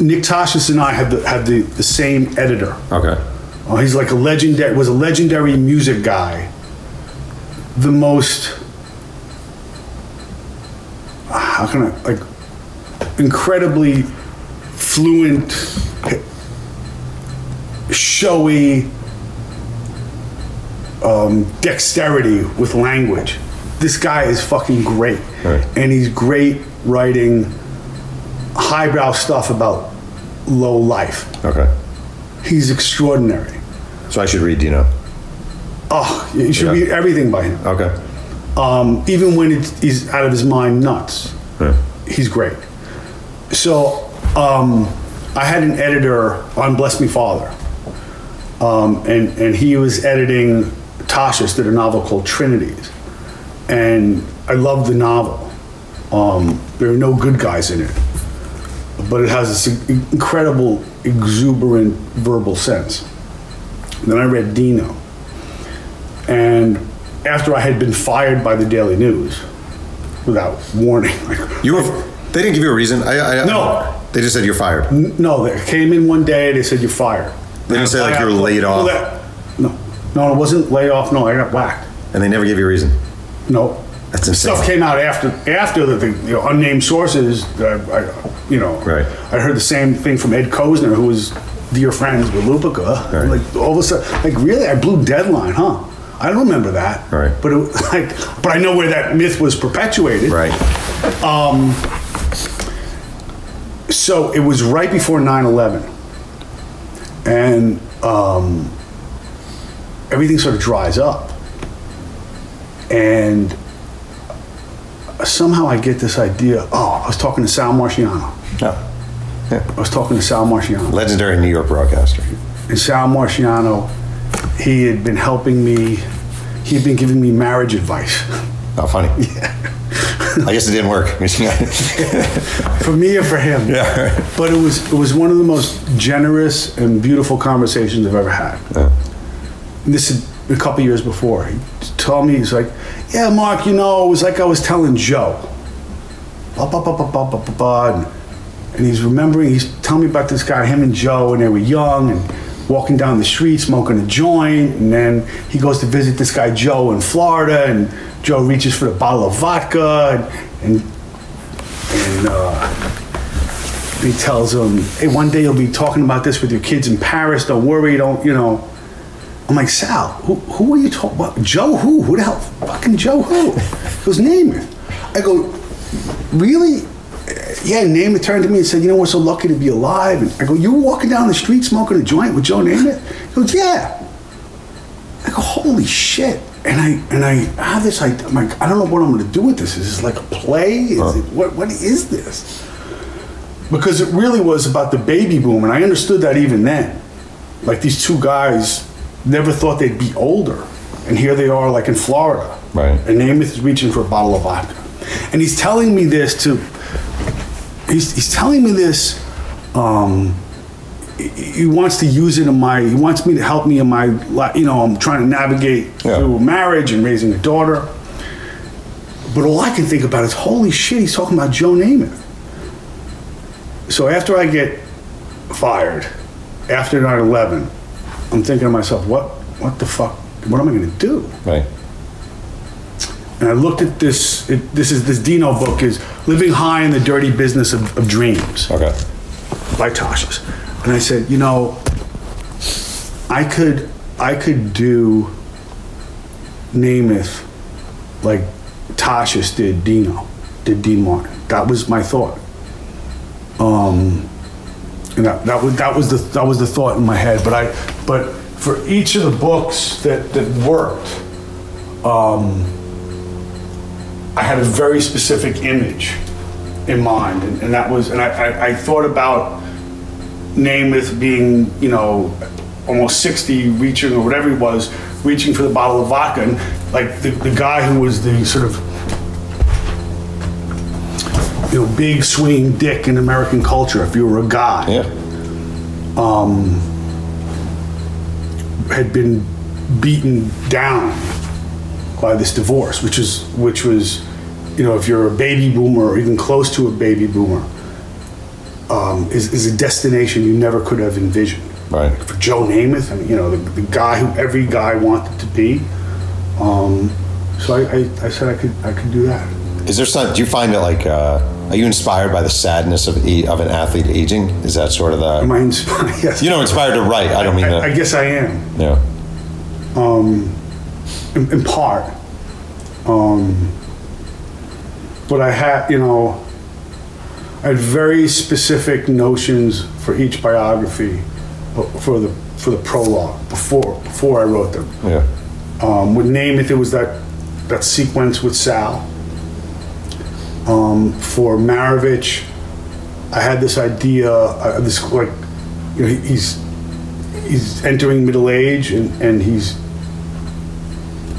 Nick Tosches and I had the had the, the same editor. Okay. Uh, he's like a legendary was a legendary music guy. The most how can I like incredibly fluent, showy um, dexterity with language. this guy is fucking great, Right. and he's great writing highbrow stuff about low life. Okay. He's extraordinary. So I should read Dino. Oh, you should Yeah. read everything by him. Okay. Um, even when it's, he's out of his mind nuts, Yeah. he's great. So um, I had an editor on Bless Me Father, um, and and he was editing Tosches did a novel called Trinities, and I loved the novel. Um, there are no good guys in it, but it has this incredible, exuberant verbal sense. Then I read Dino, and after I had been fired by the Daily News, without warning, like You were. They didn't give you a reason. I, I, No. They just said you're fired. No, they came in one day. They said you're fired. They didn't say like you're laid off, No, no, it wasn't laid off. No, I got whacked. and they never gave you a reason. No, That's insane. Stuff came out after after the, the you know, unnamed sources. Uh, I, I, you know, Right. I heard the same thing from Ed Kosner, who was dear friends with Lupica. Right. Like all of a sudden, like really, I blew deadline, huh? I don't remember that. Right. But it, like, but I know where that myth was perpetuated. Right. So it was right before 9/11, and um, everything sort of dries up, and somehow I get this idea. Oh, I was talking to Sal Marciano. No. I was talking to Sal Marciano. Legendary New York broadcaster. And Sal Marciano, he had been helping me. He had been giving me marriage advice. Oh, funny. Yeah. I guess it didn't work. for me or for him. Yeah. But it was it was one of the most generous and beautiful conversations I've ever had. And this is a couple years before. He told me he's like, "Yeah, Mark, you know, it was like I was telling Joe." Blah, blah, blah, blah, blah, blah, blah, blah. And, and he's remembering. He's telling me about this guy, him and Joe, and they were young and walking down the street smoking a joint. And then he goes to visit this guy Joe in Florida, and Joe reaches for the bottle of vodka, and, and and uh, he tells him, "Hey, one day you'll be talking about this with your kids in Paris. Don't worry, don't you know." I'm like, Sal, who, who are you talking about? Joe who? Who the hell? Fucking Joe who? Goes, name. I go, really? Yeah, Namath turned to me and said, you know, we're so lucky to be alive. And I go, you were walking down the street smoking a joint with Joe Namath? He goes, yeah. I go, holy shit. And I and I have this idea. I'm like, I don't know what I'm gonna do with this. Is this like a play? Is it, what what is this? Because it really was about the baby boom, and I understood that even then. Like these two guys never thought they'd be older. And here they are like in Florida. Right. And Namath is reaching for a bottle of vodka. And he's telling me this to he's, he's telling me this um, he- wants to use it in my he wants me to help me in my you know i'm trying to navigate Yeah. through marriage and raising a daughter but all i can think about is holy shit he's talking about joe namath so after i get fired after 9-11 i'm thinking to myself what what the fuck what am i going to do right. And I looked at this. It, this is this Dino book is "Living High in the Dirty Business of, of Dreams" Okay. by Tosches, and I said, you know, I could I could do Namath like Tosches did Dino, did Dean Martin. That was my thought. Um, and that, that was that was the that was the thought in my head. But I but for each of the books that that worked. Um, I had a very specific image in mind, and, and that was, and I, I, I thought about Namath being, you know, almost 60, reaching, or whatever he was, reaching for the bottle of vodka, and like the, the guy who was the sort of, you know, big swinging dick in American culture, if you were a guy Yeah. Um, had been beaten down by this divorce, which is which was, you know, if you're a baby boomer or even close to a baby boomer, um, is, is a destination you never could have envisioned. Right. For Joe Namath, I mean, you know, the, the guy who every guy wanted to be. Um, so I, I, I said I could I could do that. Is there some? Do you find it like? Uh, are you inspired by the sadness of of an athlete aging? Is that sort of the? Am? I inspired? Yes. You know, inspired to write. I don't mean I, I. Um, uh, guess I am. Yeah. In, in part. Um, but I had, you know, I had very specific notions for each biography, uh, for the for the prologue before before I wrote them. Yeah. Um, with Namath, it was that that sequence with Sal. Um, for Maravich, I had this idea, uh, this like, you know, he, he's he's entering middle age and, and he's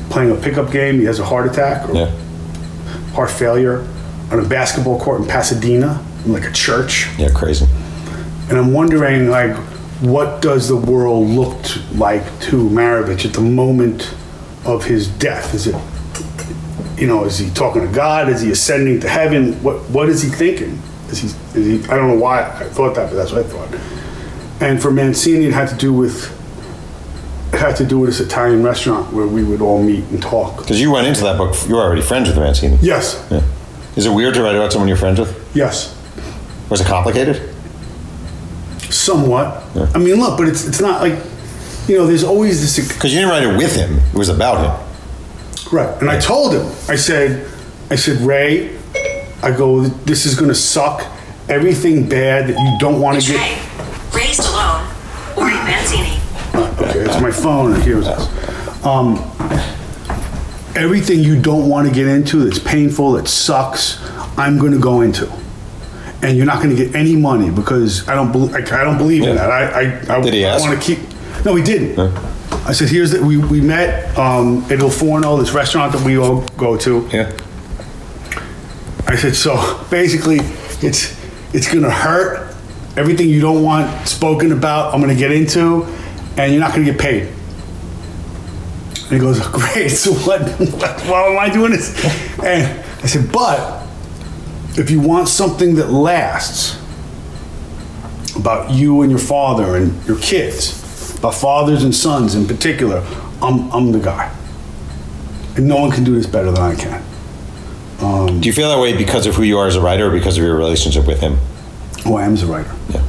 playing a pickup game. He has a heart attack or Yeah. heart failure on a basketball court in Pasadena, in like a church. Yeah. Crazy. And I'm wondering, like, what does the world look like to Maravich at the moment of his death? Is it, you know, is he talking to God? Is he ascending to heaven? What What is he thinking? Is he, is he I don't know why I thought that, but that's what I thought. And for Mancini, it had to do with it had to do with this Italian restaurant where we would all meet and talk. Because you went into that book, you were already friends with Mancini. Yes, Yeah. Is it weird to write about someone you're friends with? yes, Was it complicated? somewhat. Yeah. I mean, look, but it's it's not like, you know, there's always this Because you didn't write it with him; it was about him. Right. And I told him, I said, I said, Ray, I go, this is going to suck. Everything bad that you don't want to get. Ray? Ray Stallone or Ray Mancini? My phone. and Here's this. Um, everything you don't want to get into that's painful, that sucks, I'm going to go into. And you're not going to get any money because I don't, bel I, I don't believe in that. I, I, I, Did he I ask? want to keep. No, he didn't. I said, here's that we, we met um, at Il Forno, this restaurant that we all go to. Yeah. I said, so basically, it's it's gonna hurt. Everything you don't want spoken about, I'm gonna get into, and you're not gonna get paid. And he goes, great. So what? Why am I doing this? And I said, but if you want something that lasts about you and your father and your kids, about fathers and sons in particular, I'm I'm the guy. And no one can do this better than I can. Um, do you feel that way because of who you are as a writer, or because of your relationship with him? Oh, I am as a writer. Yeah.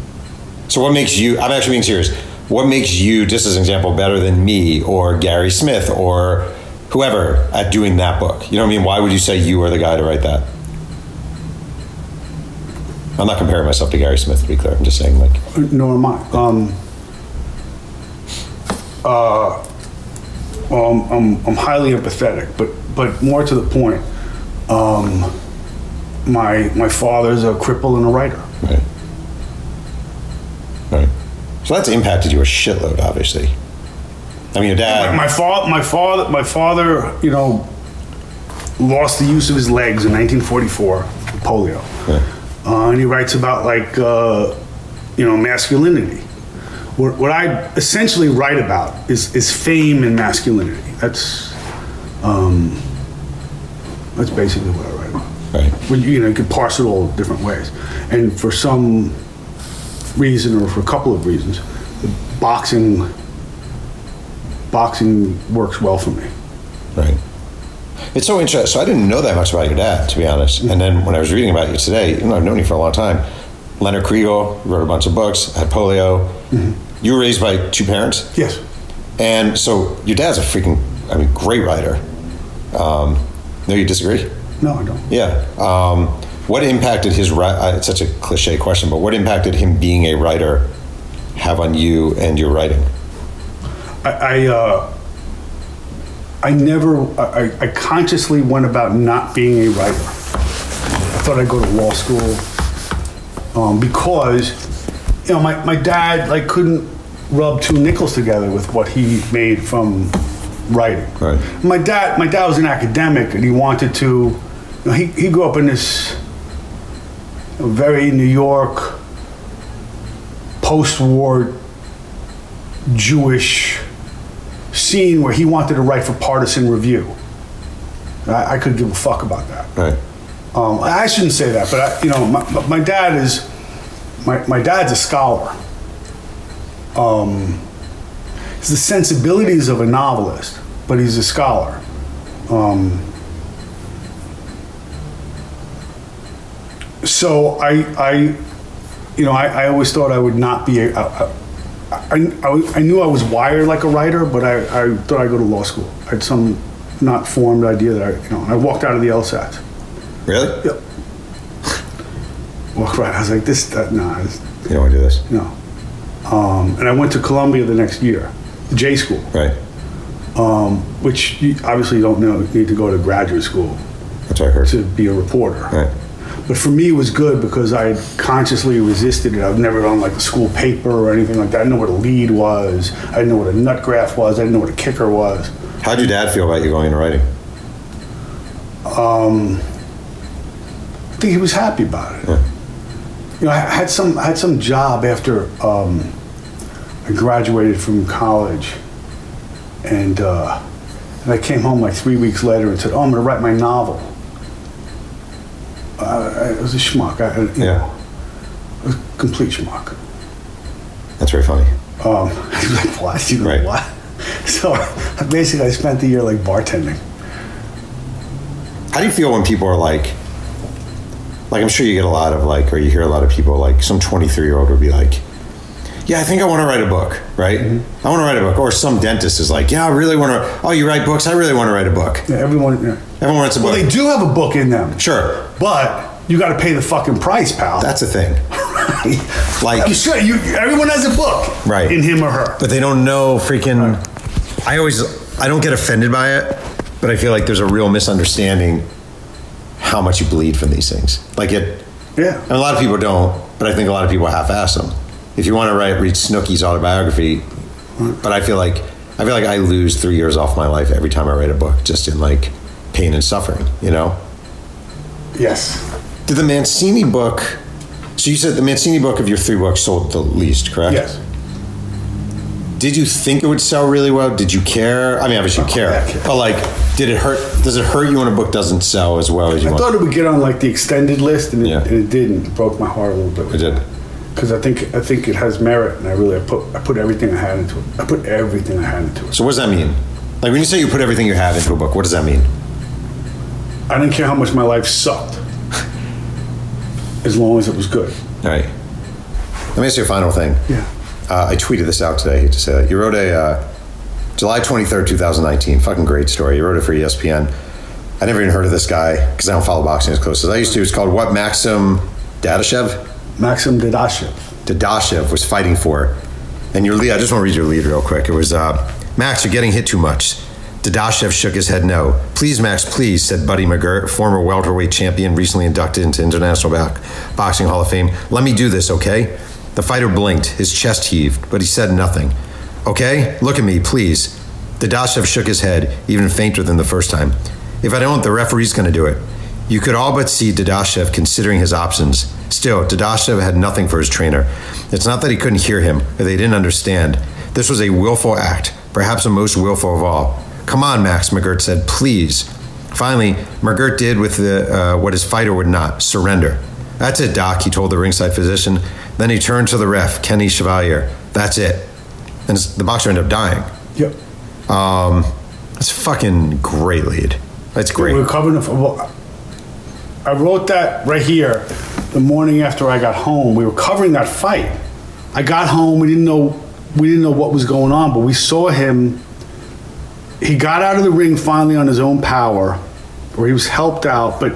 So what makes you? I'm actually being serious. What makes you, just as an example, better than me or Gary Smith or whoever at doing that book? You know what I mean? Why would you say you are the guy to write that? I'm not comparing myself to Gary Smith, to be clear. I'm just saying, like, Nor am I. Um, uh, well, I'm, I'm, I'm highly empathetic, but but more to the point, um, my my father's a cripple and a writer. right, right. So that's impacted you a shitload, obviously. I mean, your dad. My father, my father, my father, you know, lost the use of his legs in 1944, polio, uh, and he writes about like uh, you know masculinity. What, what I essentially write about is is fame and masculinity. That's um, that's basically what I write about. Right. Well, you know, you can parse it all different ways, and for some reason, or for a couple of reasons, boxing boxing works well for me. Right. It's so interesting. So I didn't know that much about your dad, to be honest. And then when I was reading about you today, even though I've known you for a long time, Leonard Kriegel wrote a bunch of books, had polio. You were raised by two parents, Yes. and so your dad's a freaking, I mean, great writer. Um, no, you disagree? No, I don't. Yeah. Um, what impacted his? uh, It's such a cliche question, but what impacted him being a writer have on you and your writing? I, I, uh, I never, I, I consciously went about not being a writer. I thought I'd go to law school um, because, you know, my, my dad like couldn't rub two nickels together with what he made from writing. Right. My dad, my dad was an academic, and he wanted to. You know, he he grew up in this very New York post-war Jewish scene where he wanted to write for Partisan Review. I, I could give a fuck about that. Right. Um, I shouldn't say that, but I, you know, my, my- my dad is my, my dad's a scholar. Um, he's the sensibilities of a novelist, but he's a scholar. Um, so I, I, you know, I, I always thought I would not be a. a, a I, I, I knew I was wired like a writer, but I, I thought I'd go to law school. I had some not formed idea that I, you know, and I walked out of the LSAT. Really? Yep. Walked right. I was like, this, that, nah, this, You don't want to do this, no. Um, and I went to Columbia the next year, J school, right? um, which you obviously don't know. You need to go to graduate school That's what I heard. to be a reporter. Right. But for me, it was good because I consciously resisted it. I've never done like a school paper or anything like that. I didn't know what a lead was. I didn't know what a nut graph was. I didn't know what a kicker was. How'd your dad feel about you going into writing? I think he was happy about it. You know, I had some I had some job after um, I graduated from college, and uh, and I came home like three weeks later and said, "Oh, I'm going to write my novel." Uh, it was a schmuck. I, you Yeah. know, a complete schmuck. That's very funny. Um, I was like, what? You know, Right. what? So basically, I spent the year like bartending. How do you feel when people are like, like I'm sure you get a lot of like, or you hear a lot of people like, some 23 year old would be like, yeah, I think I want to write a book, right? Mm-hmm. I want to write a book. Or some dentist is like, yeah, I really want to. Oh, you write books? I really want to write a book. Yeah, everyone. Yeah. Everyone writes a book. Well, they do have a book in them. Sure, But you got to pay the fucking price, pal. that's a thing. Like- I'm sure you. Everyone has a book, Right. In him or her. But they don't know freaking. I always, I don't get offended by it, but I feel like there's a real misunderstanding how much you bleed from these things. Like it, Yeah. And a lot of people don't, but I think a lot of people half-ass them. If you want to write, read Snooki's autobiography, but I feel like I feel like I lose three years off my life every time I write a book, just in like pain and suffering. You know? Yes. Did the Mancini book? So you said the Mancini book of your three books sold the least, correct? Yes. Did you think it would sell really well? Did you care? I mean, obviously you oh, care, yeah, care. but like, did it hurt? Does it hurt you when a book doesn't sell as well as you I want? thought it would get on like the extended list, and it, Yeah. and it didn't. It broke my heart a little bit. It did. Because I think I think it has merit, and I really I put I put everything I had into it. I put everything I had into it. So what does that mean? Like when you say you put everything you have into a book, what does that mean? I didn't care how much my life sucked, as long as it was good. All right. Let me ask you a final thing. Yeah. Uh, I tweeted this out today. I hate to say that. You wrote a uh, July 23rd, 2019. Fucking great story. You wrote it for ESPN. I never even heard of this guy because I don't follow boxing as close as I used to. It's called what? Maxim Dadashev? Maxim Dadashev. Dadashev was fighting for. And your lead, I just want to read your lead real quick. It was uh, Max, you're getting hit too much. Dadashev shook his head no. Please, Max, please, said Buddy McGirt, former welterweight champion, recently inducted into International Boxing Hall of Fame. Let me do this, okay? The fighter blinked, his chest heaved, but he said nothing. Okay, look at me, please. Dadashev shook his head, even fainter than the first time. If I don't, the referee's going to do it. You could all but see Dadashev considering his options. Still, Dadashev had nothing for his trainer. It's not that he couldn't hear him, or they didn't understand. This was a willful act, perhaps the most willful of all. Come on, Max, McGirt said, please. Finally, McGirt did with the, uh, what his fighter would not surrender. That's it, Doc, he told the ringside physician. Then he turned to the ref, Kenny Chevalier. That's it. And the boxer ended up dying. Yep. Um, that's fucking great lead. That's great. We were covering. Well, I wrote that right here the morning after I got home. We were covering that fight. I got home. We didn't know we didn't know what was going on, but we saw him. He got out of the ring finally on his own power, where he was helped out, but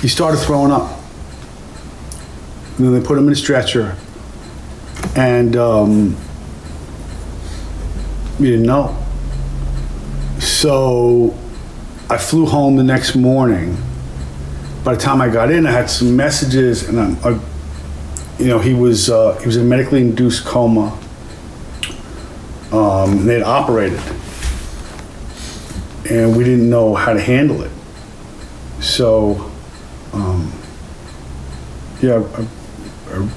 he started throwing up. And then they put him in a stretcher, and um, we didn't know. So I flew home the next morning. By the time I got in, I had some messages, and I'm, I, you know, he was uh, he was in medically induced coma. Um, they had operated, and we didn't know how to handle it. So, um, yeah, I, I,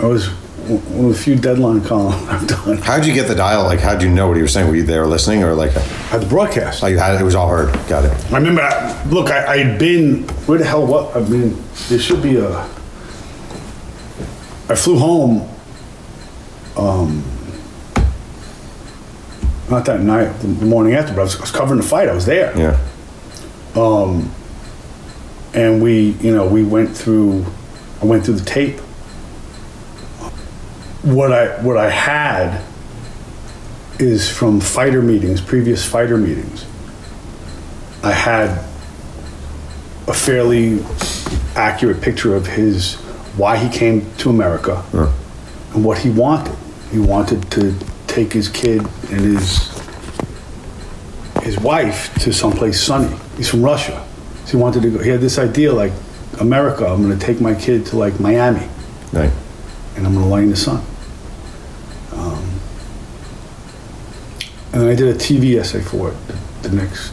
I was one of the few deadline columns I've done. How'd you get the dial? Like, how'd you know what he was saying? Were you there listening, or like, At the broadcast. oh, you had it? It was all heard. Got it. I remember, I- look, I, I had been, where the hell, what, I mean, there should be a, I flew home, um, not that night, the morning after, but I was, I was covering the fight, I was there. Yeah. Um, and we, you know, we went through, I went through the tape. What I, what I had is from fighter meetings, previous fighter meetings. I had a fairly accurate picture of his why he came to America and what he wanted. He wanted to take his kid and his his wife to someplace sunny. He's from Russia, so he wanted to go. He had this idea like America. I'm going to take my kid to like Miami, Right. and I'm going to lay in the sun. Um, and then I did a TV essay for it the next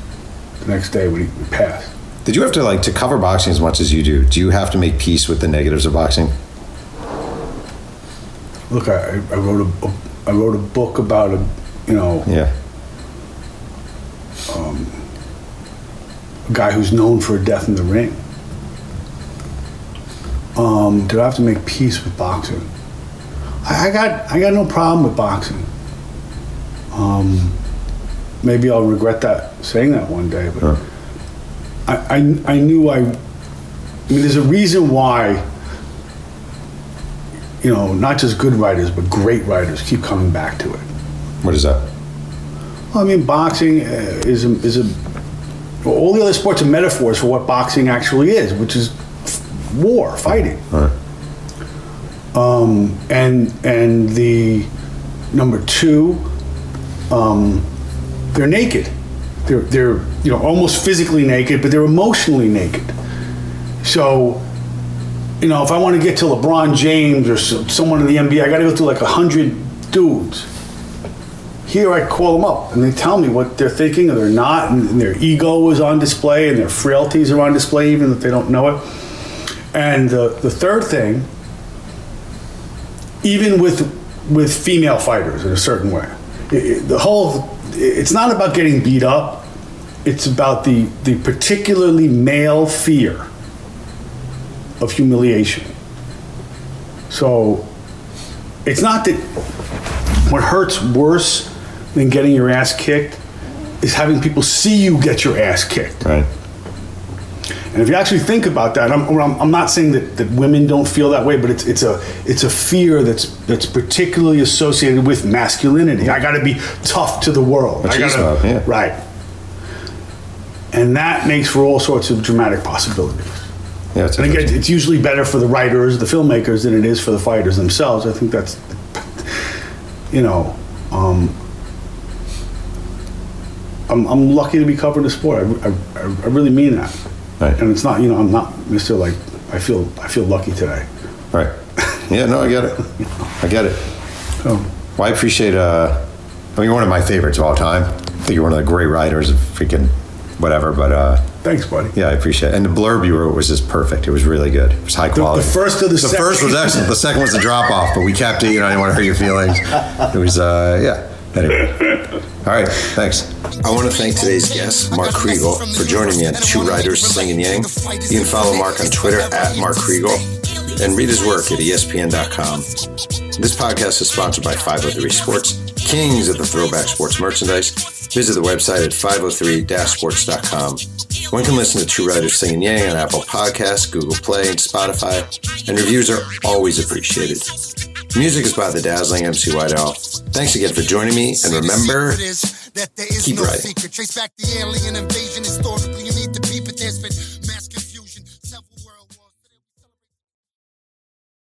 the next day when he passed. Did you have to like to cover boxing as much as you do? Do you have to make peace with the negatives of boxing? Look, I, I wrote a, a I wrote a book about a you know Yeah. a guy who's known for a death in the ring. Um, did I have to make peace with boxing? I, I got I got no problem with boxing. Um, maybe I'll regret that saying that one day, but I, I I knew I. I mean, there's a reason why. You know, not just good writers, but great writers keep coming back to it. What is that? Well, I mean, boxing uh, is a, is a well, all the other sports are metaphors for what boxing actually is, which is f- war, fighting. Um, and and the number two, um, they're naked. They're they're you know almost physically naked, but they're emotionally naked. So, you know, if I want to get to LeBron James or someone in the NBA, I got to go through like a hundred dudes. Here I call them up and they tell me what they're thinking or they're not, and, their ego is on display and their frailties are on display, even if they don't know it. And the, the third thing, even with with female fighters in a certain way, it- the whole it's not about getting beat up. It's about the the particularly male fear of humiliation. So it's not that what hurts worse than getting your ass kicked is having people see you get your ass kicked. Right. And if you actually think about that, I'm, I'm, I'm not saying that, that women don't feel that way, but it's, it's, a, it's a fear that's, that's particularly associated with masculinity. I got to be tough to the world. I gotta, yeah. Right. And that makes for all sorts of dramatic possibilities. Yeah. It's And again, it's usually better for the writers, the filmmakers, than it is for the fighters themselves. I think that's, you know, um, I'm, I'm lucky to be covering the sport. I, I, I really mean that. Right. And it's not, you know, I'm not Mr. Like, I feel, I feel lucky today. right. Yeah. No, I get it. I get it. So, Well, I appreciate. Uh, I mean, you're one of my favorites of all time. I think you're one of the great writers of freaking whatever. But uh, thanks, buddy. yeah, I appreciate it. And the blurb you wrote was just perfect. It was really good. It was high quality. the first of the the second- first was excellent. The second was the drop off, but we kept it. You know, I didn't want to hurt your feelings. It was uh, yeah. Anyway, all right. Thanks. I want to thank today's guest, Mark Kriegel, for joining me on Two Writers Slinging Yang. You can follow Mark on Twitter at Mark Kriegel and read his work at ESPN.com. This podcast is sponsored by 503 Sports, kings of the throwback sports merchandise. Visit the website at 503-sports.com. One can listen to Two Writers Slinging Yang on Apple Podcasts, Google Play, and Spotify, and reviews are always appreciated. Music is by the dazzling MC White Owl. Thanks again for joining me, and remember, that there is keep writing.